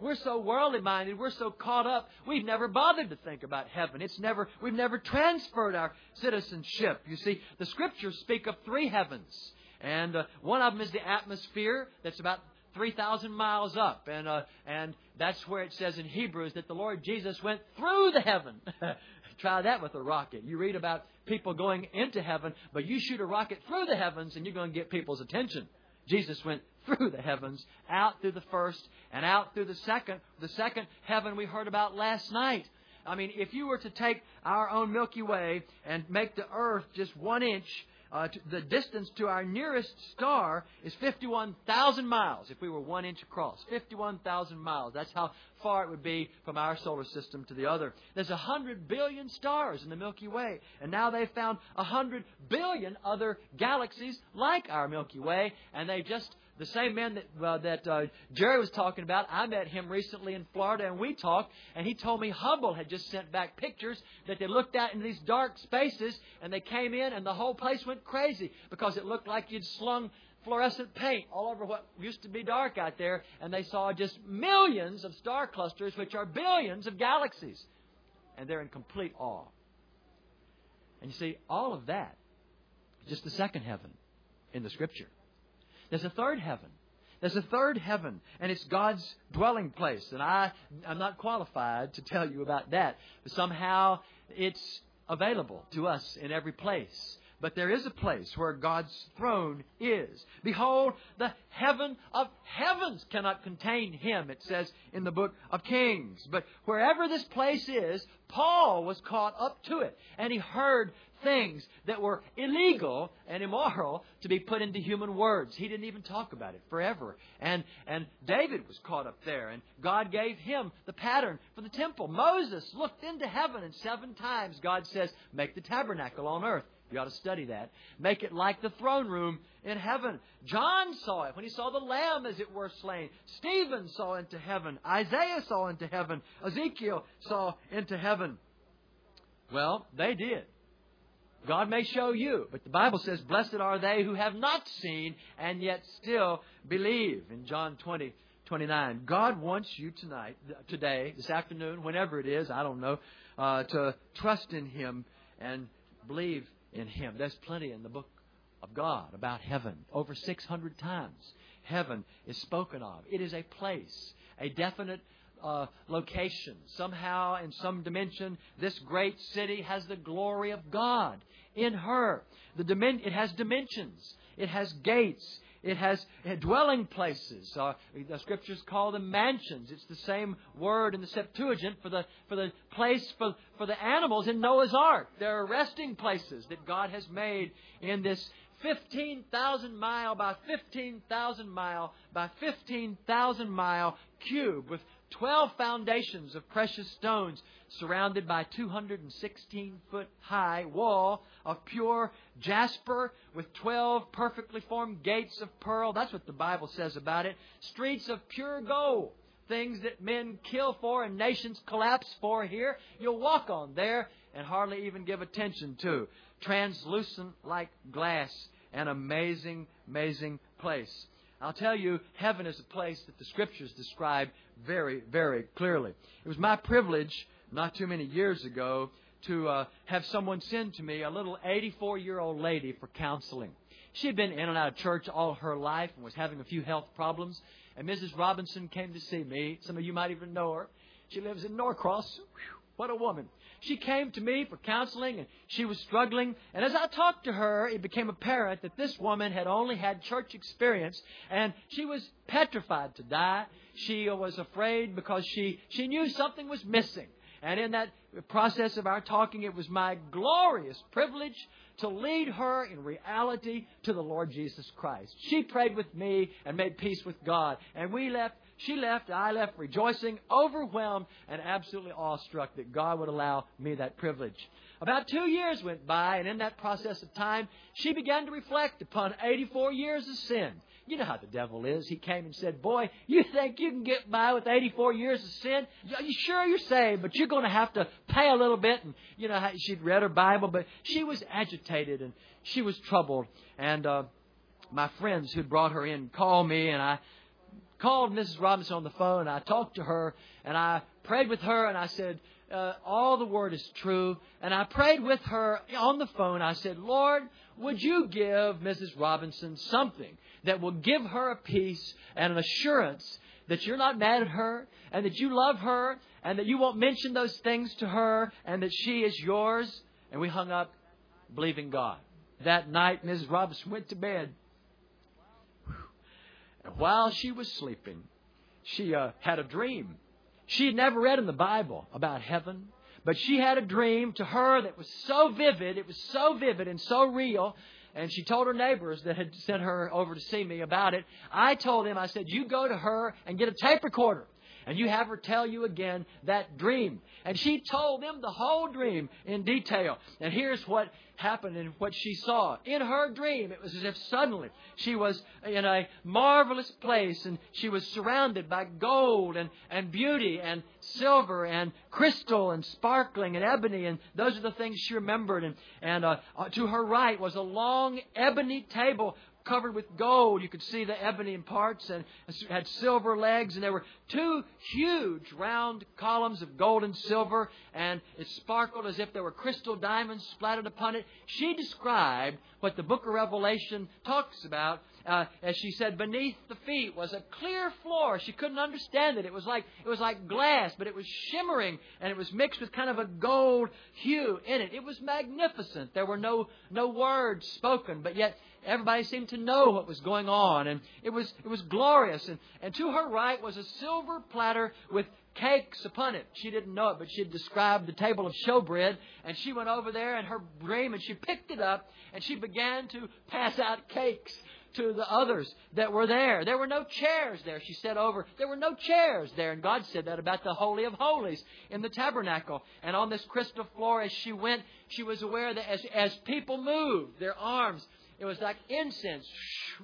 We're so worldly minded, we're so caught up, we've never bothered to think about heaven. It's never, we've never transferred our citizenship. You see, the scriptures speak of three heavens. And uh, one of them is the atmosphere that's about 3,000 miles up. And, uh, and that's where it says in Hebrews that the Lord Jesus went through the heaven. *laughs* Try that with a rocket. You read about people going into heaven, but you shoot a rocket through the heavens and you're going to get people's attention. Jesus went through the heavens, out through the first, and out through the second. The second heaven we heard about last night. I mean, if you were to take our own Milky Way and make the earth just one inch uh, the distance to our nearest star is 51,000 miles if we were one inch across. 51,000 miles. That's how far it would be from our solar system to the other. There's 100 billion stars in the Milky Way, and now they've found 100 billion other galaxies like our Milky Way, and they've just the same man that uh, that uh, Jerry was talking about, I met him recently in Florida, and we talked. And he told me Hubble had just sent back pictures that they looked at in these dark spaces, and they came in, and the whole place went crazy because it looked like you'd slung fluorescent paint all over what used to be dark out there, and they saw just millions of star clusters, which are billions of galaxies, and they're in complete awe. And you see, all of that, just the second heaven in the Scripture. There's a third heaven. There's a third heaven, and it's God's dwelling place. And I, I'm not qualified to tell you about that. But somehow it's available to us in every place. But there is a place where God's throne is. Behold, the heaven of heavens cannot contain him, it says in the book of Kings. But wherever this place is, Paul was caught up to it. And he heard things that were illegal and immoral to be put into human words. He didn't even talk about it forever. And, and David was caught up there, and God gave him the pattern for the temple. Moses looked into heaven, and seven times God says, Make the tabernacle on earth. You ought to study that. Make it like the throne room in heaven. John saw it when he saw the Lamb, as it were, slain. Stephen saw into heaven. Isaiah saw into heaven. Ezekiel saw into heaven. Well, they did. God may show you, but the Bible says, Blessed are they who have not seen and yet still believe in John 20, 29. God wants you tonight, today, this afternoon, whenever it is, I don't know, uh, to trust in Him and believe in Him. There's plenty in the book of God about heaven, over 600 times. Heaven is spoken of. It is a place, a definite uh, location. Somehow, in some dimension, this great city has the glory of God in her. The dimen- it has dimensions. It has gates. It has dwelling places. Uh, the scriptures call them mansions. It's the same word in the Septuagint for the, for the place for, for the animals in Noah's Ark. There are resting places that God has made in this 15,000 mile by 15,000 mile by 15,000 mile cube with 12 foundations of precious stones surrounded by 216 foot high wall of pure jasper with 12 perfectly formed gates of pearl. That's what the Bible says about it. Streets of pure gold. Things that men kill for and nations collapse for here. You'll walk on there and hardly even give attention to. Translucent like glass. An amazing, amazing place. I'll tell you, heaven is a place that the Scriptures describe very, very clearly. It was my privilege not too many years ago to uh, have someone send to me a little 84 year old lady for counseling. She had been in and out of church all her life and was having a few health problems. And Mrs. Robinson came to see me. Some of you might even know her. She lives in Norcross. Whew, what a woman. She came to me for counseling and she was struggling. And as I talked to her, it became apparent that this woman had only had church experience and she was petrified to die. She was afraid because she, she knew something was missing. And in that process of our talking, it was my glorious privilege to lead her in reality to the Lord Jesus Christ. She prayed with me and made peace with God. And we left she left, I left rejoicing, overwhelmed, and absolutely awestruck that God would allow me that privilege. About two years went by, and in that process of time, she began to reflect upon 84 years of sin. You know how the devil is. He came and said, Boy, you think you can get by with 84 years of sin? You sure you're saved, but you're going to have to pay a little bit. And, you know, she'd read her Bible, but she was agitated and she was troubled. And, uh, my friends who brought her in called me, and I called Mrs. Robinson on the phone I talked to her and I prayed with her and I said, uh, all the word is true. And I prayed with her on the phone. I said, Lord, would you give Mrs. Robinson something that will give her a peace and an assurance that you're not mad at her and that you love her and that you won't mention those things to her and that she is yours? And we hung up believing God. That night, Mrs. Robinson went to bed and while she was sleeping, she uh, had a dream. She had never read in the Bible about heaven, but she had a dream to her that was so vivid, it was so vivid and so real. And she told her neighbors that had sent her over to see me about it. I told them, I said, you go to her and get a tape recorder and you have her tell you again that dream. And she told them the whole dream in detail. And here's what happened and what she saw. In her dream, it was as if suddenly she was in a marvelous place and she was surrounded by gold and, and beauty and silver and crystal and sparkling and ebony. And those are the things she remembered. And, and uh, uh to her right was a long ebony table covered with gold. You could see the ebony in parts and had silver legs, and there were two huge round columns of gold and silver, and it sparkled as if there were crystal diamonds splattered upon it. She described what the book of Revelation talks about. Uh, as she said, beneath the feet was a clear floor. She couldn't understand it. It was like it was like glass, but it was shimmering and it was mixed with kind of a gold hue in it. It was magnificent. There were no no words spoken, but yet Everybody seemed to know what was going on, and it was it was glorious. And, and to her right was a silver platter with cakes upon it. She didn't know it, but she had described the table of showbread, and she went over there in her dream and she picked it up and she began to pass out cakes to the others that were there. There were no chairs there, she said over. There were no chairs there. And God said that about the Holy of Holies in the tabernacle. And on this crystal floor, as she went, she was aware that as, as people moved, their arms it was like incense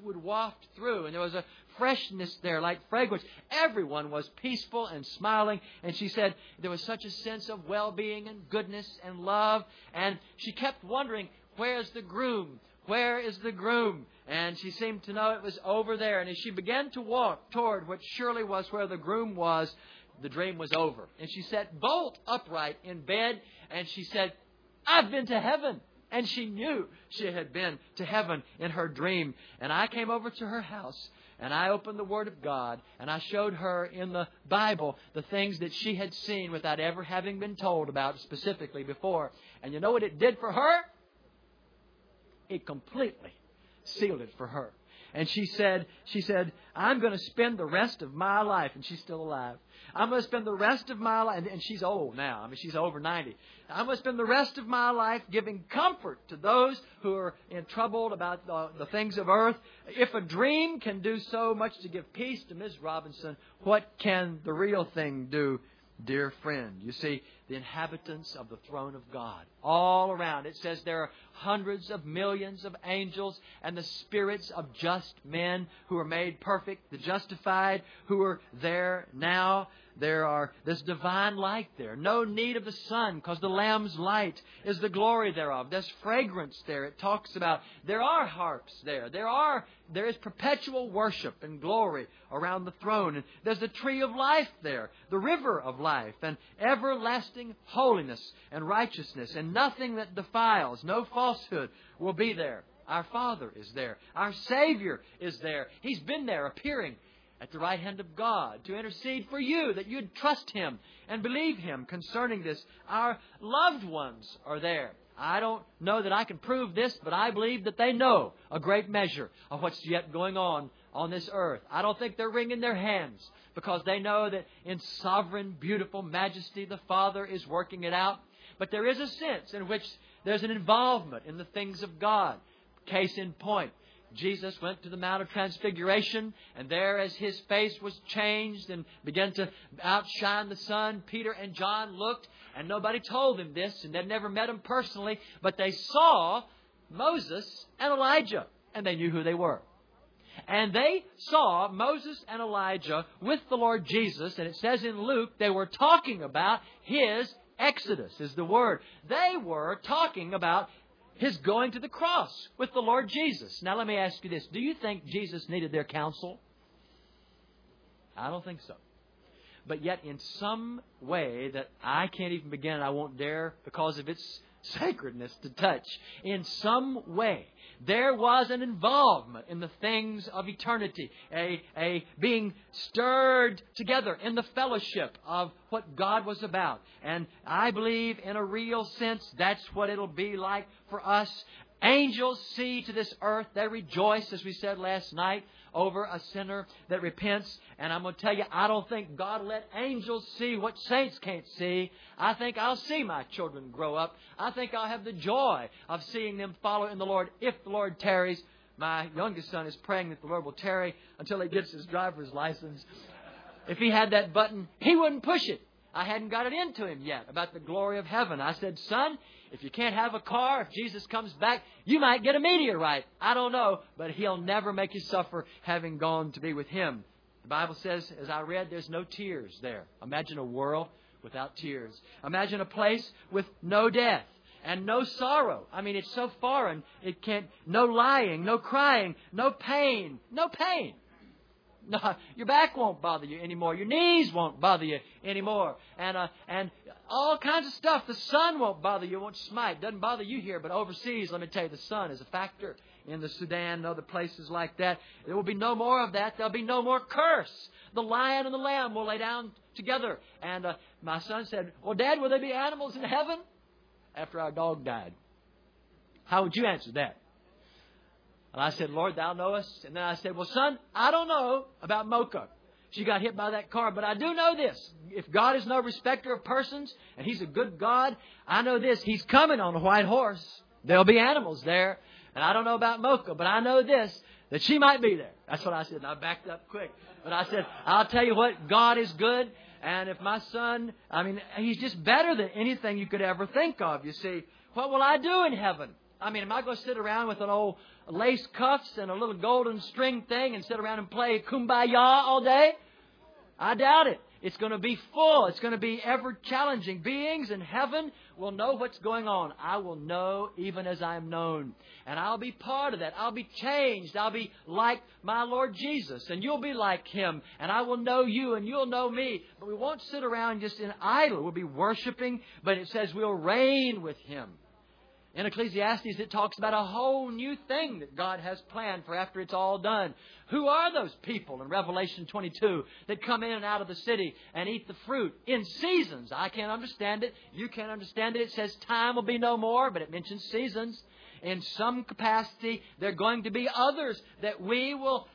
would waft through, and there was a freshness there, like fragrance. Everyone was peaceful and smiling, and she said there was such a sense of well being and goodness and love. And she kept wondering, Where's the groom? Where is the groom? And she seemed to know it was over there. And as she began to walk toward what surely was where the groom was, the dream was over. And she sat bolt upright in bed and she said, I've been to heaven. And she knew she had been to heaven in her dream. And I came over to her house and I opened the Word of God and I showed her in the Bible the things that she had seen without ever having been told about specifically before. And you know what it did for her? It completely sealed it for her. And she said, she said, I'm going to spend the rest of my life, and she's still alive. I'm going to spend the rest of my life, and she's old now. I mean, she's over 90. I'm going to spend the rest of my life giving comfort to those who are in trouble about the, the things of earth. If a dream can do so much to give peace to Ms. Robinson, what can the real thing do dear friend. You see, the inhabitants of the throne of God all around. It says there are hundreds of millions of angels and the spirits of just men who are made perfect, the justified who are there now. There are this divine light there. No need of the sun, because the Lamb's light is the glory thereof. There's fragrance there. It talks about there are harps there. There are there is perpetual worship and glory around the throne. And there's the tree of life there, the river of life, and everlasting holiness and righteousness, and nothing that defiles, no falsehood will be there. Our Father is there. Our Savior is there. He's been there appearing at the right hand of God to intercede for you, that you'd trust Him and believe Him concerning this. Our loved ones are there. I don't know that I can prove this, but I believe that they know a great measure of what's yet going on on this earth. I don't think they're wringing their hands because they know that in sovereign, beautiful majesty the Father is working it out. But there is a sense in which there's an involvement in the things of God. Case in point, Jesus went to the Mount of Transfiguration, and there, as his face was changed and began to outshine the sun, Peter and John looked, and nobody told them this, and they'd never met him personally, but they saw Moses and Elijah, and they knew who they were. And they saw Moses and Elijah with the Lord Jesus, and it says in Luke they were talking about his Exodus, is the word. They were talking about his going to the cross with the Lord Jesus. Now, let me ask you this Do you think Jesus needed their counsel? I don't think so. But yet, in some way that I can't even begin, I won't dare because of its sacredness to touch. In some way, there was an involvement in the things of eternity, a, a being stirred together in the fellowship of what God was about. And I believe, in a real sense, that's what it'll be like for us. Angels see to this earth, they rejoice, as we said last night, over a sinner that repents. And I'm going to tell you, I don't think God let angels see what saints can't see. I think I'll see my children grow up. I think I'll have the joy of seeing them follow in the Lord if the Lord tarries. My youngest son is praying that the Lord will tarry until he gets his driver's license. If he had that button, he wouldn't push it. I hadn't got it into him yet about the glory of heaven. I said, Son, if you can't have a car, if Jesus comes back, you might get a meteorite. I don't know, but he'll never make you suffer having gone to be with him. The Bible says, as I read, there's no tears there. Imagine a world without tears. Imagine a place with no death and no sorrow. I mean, it's so foreign, it can't, no lying, no crying, no pain, no pain. *laughs* No, your back won't bother you anymore. Your knees won't bother you anymore. And, uh, and all kinds of stuff. The sun won't bother you, won't smite. Doesn't bother you here, but overseas, let me tell you, the sun is a factor in the Sudan and other places like that. There will be no more of that. There'll be no more curse. The lion and the lamb will lay down together. And uh, my son said, Well, Dad, will there be animals in heaven? After our dog died. How would you answer that? And I said, Lord, thou knowest. And then I said, Well, son, I don't know about Mocha. She got hit by that car, but I do know this. If God is no respecter of persons, and He's a good God, I know this. He's coming on a white horse. There'll be animals there. And I don't know about Mocha, but I know this, that she might be there. That's what I said, and I backed up quick. But I said, I'll tell you what, God is good. And if my son, I mean, he's just better than anything you could ever think of, you see. What will I do in heaven? I mean, am I going to sit around with an old lace cuffs and a little golden string thing and sit around and play kumbaya all day? I doubt it. It's going to be full. It's going to be ever challenging. Beings in heaven will know what's going on. I will know even as I am known. And I'll be part of that. I'll be changed. I'll be like my Lord Jesus. And you'll be like Him. And I will know you and you'll know me. But we won't sit around just in idle. We'll be worshiping, but it says we'll reign with Him. In Ecclesiastes, it talks about a whole new thing that God has planned for after it's all done. Who are those people in Revelation 22 that come in and out of the city and eat the fruit in seasons? I can't understand it. You can't understand it. It says time will be no more, but it mentions seasons. In some capacity, there are going to be others that we will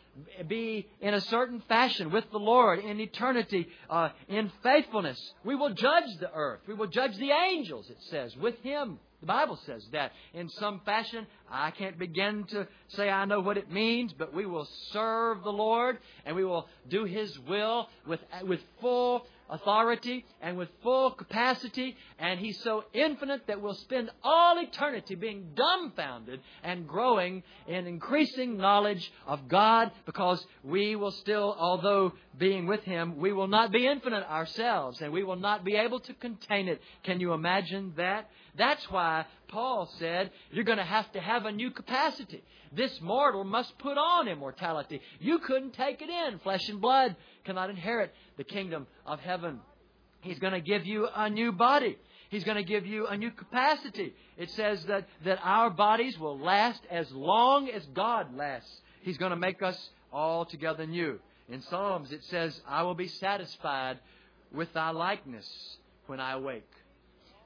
be in a certain fashion with the Lord in eternity, uh, in faithfulness. We will judge the earth. We will judge the angels, it says, with Him. The Bible says that in some fashion. I can't begin to say I know what it means, but we will serve the Lord and we will do His will with, with full authority and with full capacity, and He's so infinite that we'll spend all eternity being dumbfounded and growing in increasing knowledge of God because we will still, although being with Him, we will not be infinite ourselves and we will not be able to contain it. Can you imagine that? That's why Paul said you're going to have to have a new capacity. This mortal must put on immortality. You couldn't take it in. Flesh and blood cannot inherit the kingdom of heaven. He's going to give you a new body. He's going to give you a new capacity. It says that, that our bodies will last as long as God lasts. He's going to make us altogether new. In Psalms, it says, I will be satisfied with thy likeness when I awake.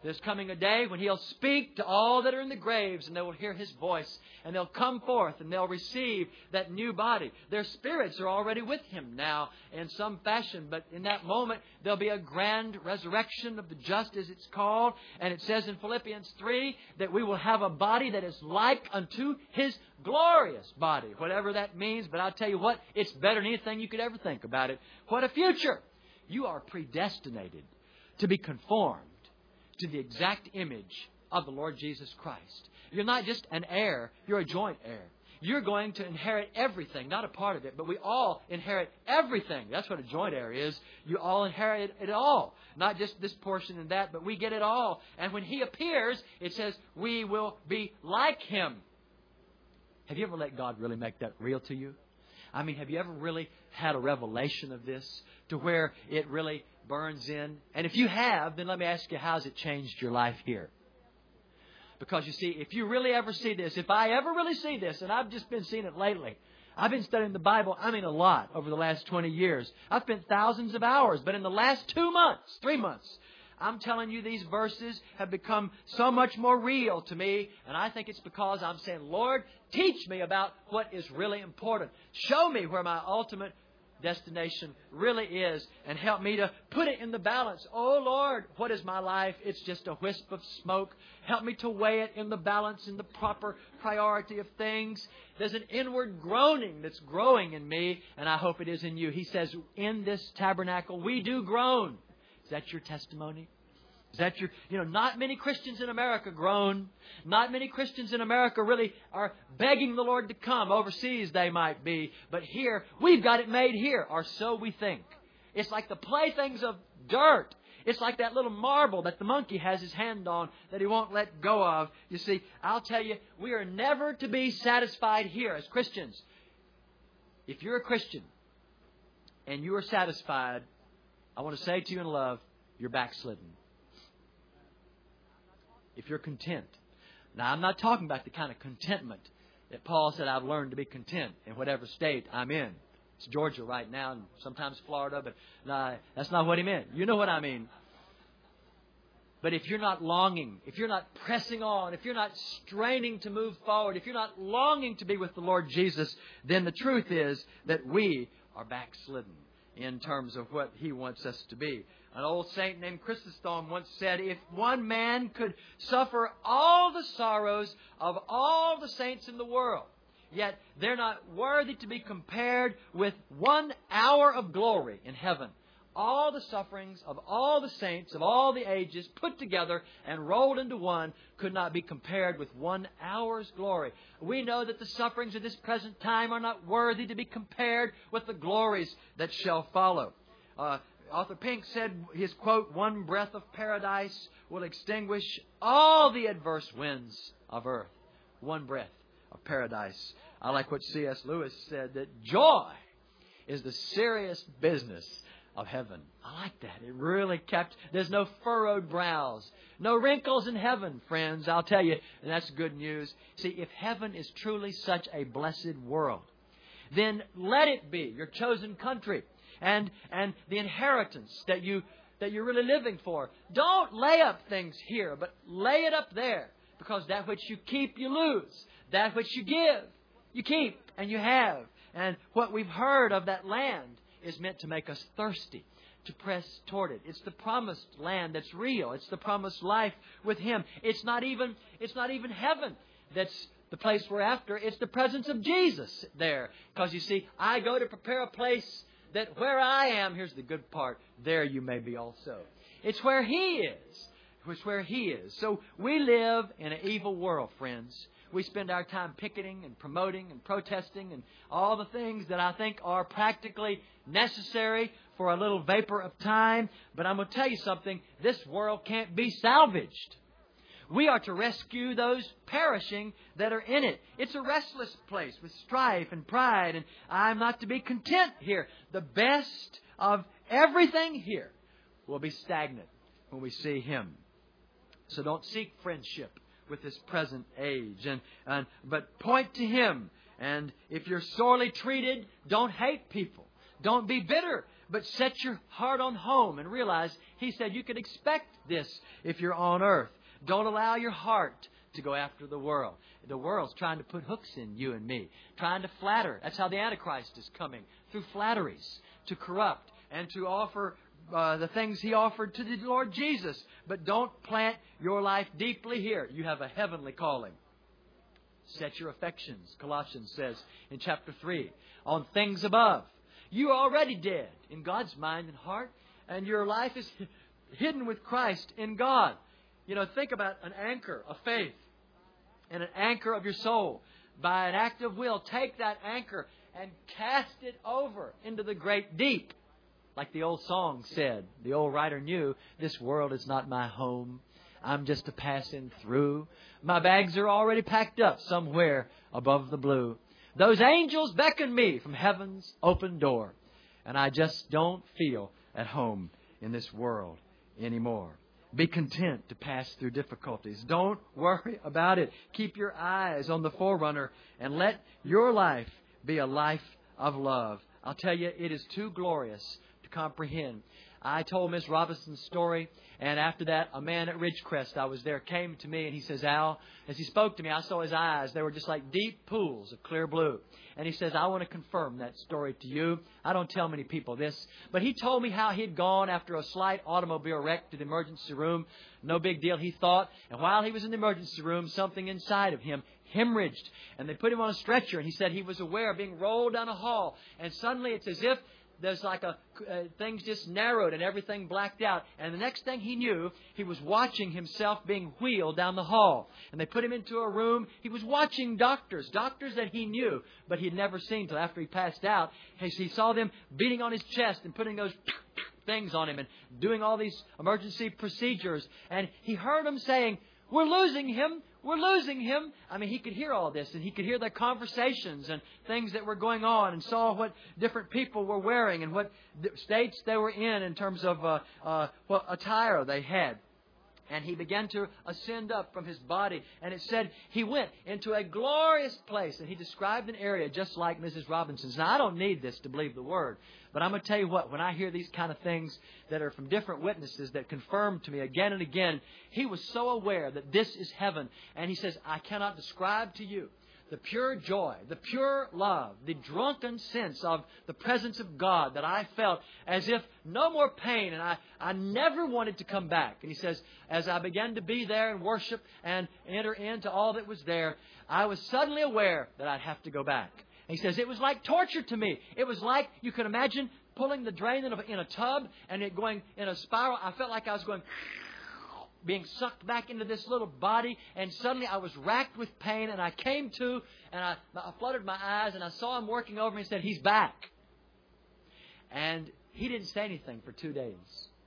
There's coming a day when He'll speak to all that are in the graves and they will hear His voice and they'll come forth and they'll receive that new body. Their spirits are already with Him now in some fashion, but in that moment there'll be a grand resurrection of the just as it's called. And it says in Philippians 3 that we will have a body that is like unto His glorious body, whatever that means. But I'll tell you what, it's better than anything you could ever think about it. What a future! You are predestinated to be conformed to the exact image of the Lord Jesus Christ. You're not just an heir, you're a joint heir. You're going to inherit everything, not a part of it, but we all inherit everything. That's what a joint heir is. You all inherit it all. Not just this portion and that, but we get it all. And when He appears, it says we will be like Him. Have you ever let God really make that real to you? I mean, have you ever really had a revelation of this to where it really burns in? And if you have, then let me ask you, how's it changed your life here? Because you see, if you really ever see this, if I ever really see this, and I've just been seeing it lately, I've been studying the Bible, I mean a lot, over the last 20 years. I've spent thousands of hours, but in the last two months, three months, I'm telling you, these verses have become so much more real to me, and I think it's because I'm saying, Lord, teach me about what is really important. Show me where my ultimate destination really is and help me to put it in the balance. Oh Lord, what is my life? It's just a wisp of smoke. Help me to weigh it in the balance, in the proper priority of things. There's an inward groaning that's growing in me, and I hope it is in you. He says, In this tabernacle, we do groan. Is that your testimony? Is that your, you know, not many Christians in America groan. Not many Christians in America really are begging the Lord to come. Overseas they might be. But here, we've got it made here, or so we think. It's like the playthings of dirt. It's like that little marble that the monkey has his hand on that he won't let go of. You see, I'll tell you, we are never to be satisfied here as Christians. If you're a Christian and you are satisfied, I want to say to you in love, you're backslidden if you're content. Now, I'm not talking about the kind of contentment that Paul said I've learned to be content in whatever state I'm in. It's Georgia right now, and sometimes Florida, but nah, that's not what he meant. You know what I mean. But if you're not longing, if you're not pressing on, if you're not straining to move forward, if you're not longing to be with the Lord Jesus, then the truth is that we are backslidden in terms of what He wants us to be. An old saint named Chrysostom once said, If one man could suffer all the sorrows of all the saints in the world, yet they're not worthy to be compared with one hour of glory in heaven, all the sufferings of all the saints of all the ages put together and rolled into one could not be compared with one hour's glory. We know that the sufferings of this present time are not worthy to be compared with the glories that shall follow. Uh, Arthur Pink said his quote, one breath of paradise will extinguish all the adverse winds of earth. One breath of paradise. I like what C.S. Lewis said that joy is the serious business of heaven. I like that. It really kept, there's no furrowed brows, no wrinkles in heaven, friends. I'll tell you, and that's good news. See, if heaven is truly such a blessed world, then let it be your chosen country and, and the inheritance that you, that you're really living for. Don't lay up things here, but lay it up there because that which you keep, you lose. That which you give, you keep and you have. And what we've heard of that land is meant to make us thirsty, to press toward it. It's the promised land that's real. It's the promised life with Him. It's not even, it's not even heaven that's the place we're after. It's the presence of Jesus there. Because you see, I go to prepare a place that where I am, here's the good part, there you may be also. It's where He is. It's where He is. So we live in an evil world, friends. We spend our time picketing and promoting and protesting and all the things that I think are practically necessary for a little vapor of time. But I'm going to tell you something this world can't be salvaged. We are to rescue those perishing that are in it. It's a restless place with strife and pride, and I'm not to be content here. The best of everything here will be stagnant when we see Him. So don't seek friendship with this present age, and, and but point to Him. And if you're sorely treated, don't hate people. Don't be bitter, but set your heart on home and realize He said you could expect this if you're on earth. Don't allow your heart to go after the world. The world's trying to put hooks in you and me, trying to flatter. That's how the Antichrist is coming through flatteries to corrupt and to offer uh, the things he offered to the Lord Jesus. But don't plant your life deeply here. You have a heavenly calling. Set your affections, Colossians says in chapter 3, on things above. You are already dead in God's mind and heart, and your life is *laughs* hidden with Christ in God. You know, think about an anchor of faith and an anchor of your soul. By an act of will, take that anchor and cast it over into the great deep. Like the old song said, the old writer knew, this world is not my home. I'm just a passing through. My bags are already packed up somewhere above the blue. Those angels beckon me from heaven's open door, and I just don't feel at home in this world anymore. Be content to pass through difficulties. Don't worry *laughs* about it. Keep your eyes on the forerunner and let your life be a life of love. I'll tell you, it is too glorious to comprehend. I told Miss Robinson's story, and after that, a man at Ridgecrest, I was there, came to me and he says, Al, as he spoke to me, I saw his eyes. They were just like deep pools of clear blue. And he says, I want to confirm that story to you. I don't tell many people this, but he told me how he'd gone after a slight automobile wreck to the emergency room. No big deal, he thought. And while he was in the emergency room, something inside of him hemorrhaged. And they put him on a stretcher, and he said he was aware of being rolled down a hall. And suddenly it's as if there's like a uh, things just narrowed and everything blacked out. And the next thing he knew, he was watching himself being wheeled down the hall. And they put him into a room. He was watching doctors, doctors that he knew, but he'd never seen till after he passed out. He saw them beating on his chest and putting those *coughs* things on him and doing all these emergency procedures. And he heard them saying, "We're losing him. We're losing him. I mean, he could hear all this, and he could hear their conversations and things that were going on, and saw what different people were wearing and what states they were in in terms of uh, uh, what attire they had. And he began to ascend up from his body. And it said he went into a glorious place. And he described an area just like Mrs. Robinson's. Now, I don't need this to believe the word. But I'm going to tell you what, when I hear these kind of things that are from different witnesses that confirm to me again and again, he was so aware that this is heaven. And he says, I cannot describe to you the pure joy, the pure love, the drunken sense of the presence of God that I felt as if no more pain and I, I never wanted to come back. And he says, as I began to be there and worship and enter into all that was there, I was suddenly aware that I'd have to go back. And he says, it was like torture to me. It was like, you can imagine pulling the drain in a, in a tub and it going in a spiral. I felt like I was going being sucked back into this little body, and suddenly I was racked with pain, and I came to, and I, I fluttered my eyes, and I saw him working over me and said, He's back. And He didn't say anything for two days.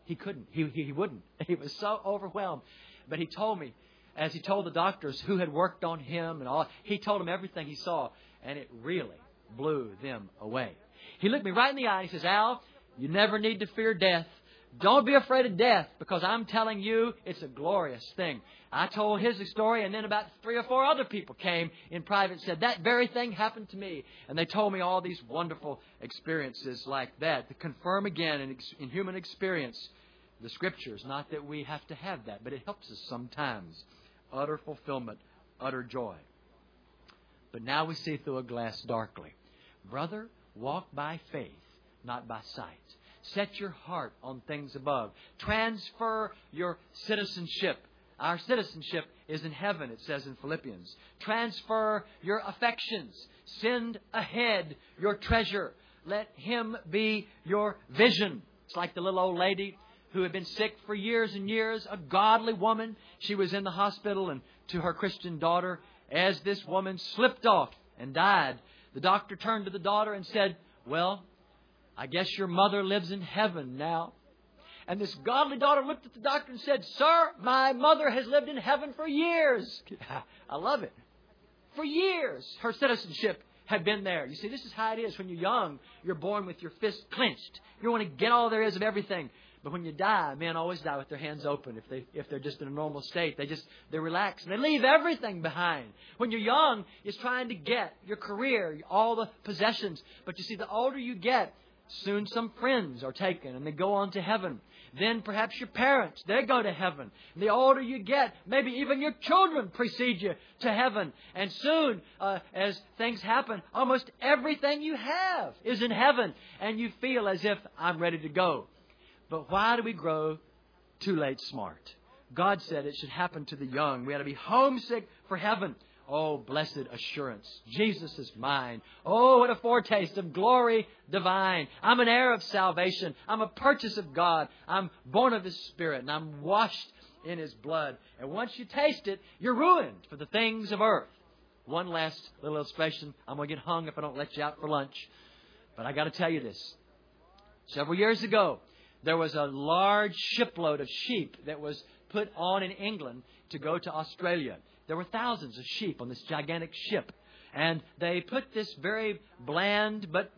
He couldn't. He, he, he wouldn't. *laughs* He was so overwhelmed. But he told me, as he told the doctors who had worked on him and all, he told them everything he saw, and it really blew them away. He looked me right in the eye and he says, Al, you never need to fear death. Don't be afraid of death because I'm telling you it's a glorious thing. I told his story and then about three or four other people came in private and said that very thing happened to me. And they told me all these wonderful experiences like that to confirm again in, in human experience the scriptures. Not that we have to have that, but it helps us sometimes. Utter fulfillment, utter joy. But now we see through a glass darkly. Brother, walk by faith, not by sight. Set your heart on things above. Transfer your citizenship. Our citizenship is in heaven, it says in Philippians. Transfer your affections. Send ahead your treasure. Let Him be your vision. It's like the little old lady who had been sick for years and years, a godly woman. She was in the hospital, and to her Christian daughter, as this woman slipped off and died, the doctor turned to the daughter and said, Well, I guess your mother lives in heaven now. And this godly daughter looked at the doctor and said, Sir, my mother has lived in heaven for years. *laughs* I love it. For years, her citizenship had been there. You see, this is how it is when you're young. You're born with your fist clenched. You want to get all there is of everything. But when you die, men always die with their hands open if they if they're just in a normal state. They just they relax and they leave everything behind. When you're young, it's trying to get your career, all the possessions. But you see, the older you get, soon some friends are taken and they go on to heaven. Then perhaps your parents, they go to heaven. The older you get, maybe even your children precede you to heaven. And soon, uh, as things happen, almost everything you have is in heaven. And you feel as if I'm ready to go. But why do we grow too late smart? God said it should happen to the young. We ought to be homesick for heaven. Oh, blessed assurance. Jesus is mine. Oh, what a foretaste of glory divine. I'm an heir of salvation. I'm a purchase of God. I'm born of His Spirit and I'm washed in His blood. And once you taste it, you're ruined for the things of earth. One last little illustration. I'm going to get hung if I don't let you out for lunch. But I got to tell you this. Several years ago, there was a large shipload of sheep that was put on in England to go to Australia. There were thousands of sheep on this gigantic ship. And they put this very bland but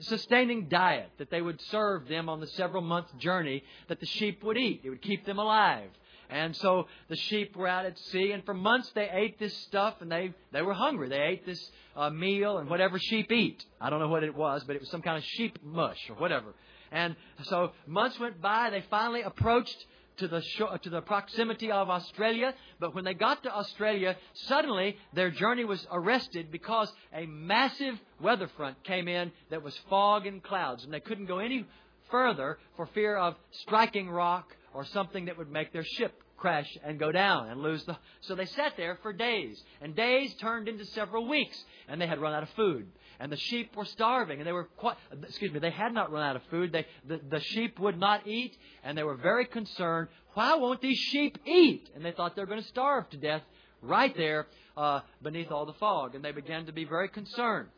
sustaining diet that they would serve them on the several month journey that the sheep would eat. It would keep them alive. And so the sheep were out at sea, and for months they ate this stuff, and they they were hungry. They ate this uh, meal and whatever sheep eat. I don't know what it was, but it was some kind of sheep mush or whatever. And so months went by. They finally approached to the shore, uh, to the proximity of Australia. But when they got to Australia, suddenly their journey was arrested because a massive weather front came in that was fog and clouds, and they couldn't go any further for fear of striking rock or something that would make their ship crash and go down and lose the. So they sat there for days, and days turned into several weeks, and they had run out of food and the sheep were starving, and they were quite, excuse me, they had not run out of food. They, the, the sheep would not eat, and they were very concerned. Why won't these sheep eat? And they thought they were going to starve to death right there uh, beneath all the fog, and they began to be very concerned.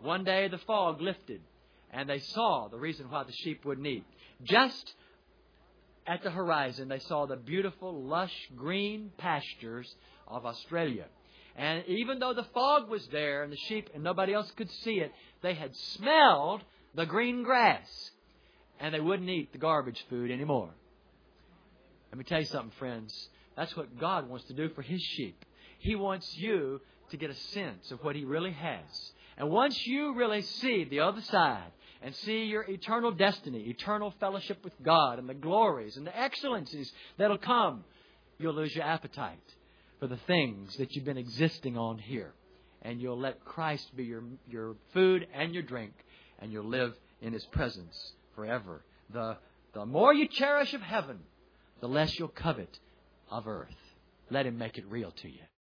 One day the fog lifted, and they saw the reason why the sheep wouldn't eat. Just at the horizon, they saw the beautiful, lush, green pastures of Australia. And even though the fog was there and the sheep and nobody else could see it, they had smelled the green grass. And they wouldn't eat the garbage food anymore. Let me tell you something, friends. That's what God wants to do for His sheep. He wants you to get a sense of what He really has. And once you really see the other side and see your eternal destiny, eternal fellowship with God, and the glories and the excellencies that'll come, you'll lose your appetite for the things that you've been existing on here. And you'll let Christ be your, your food and your drink, and you'll live in His presence forever. The, the more you cherish of heaven, the less you'll covet of earth. Let Him make it real to you.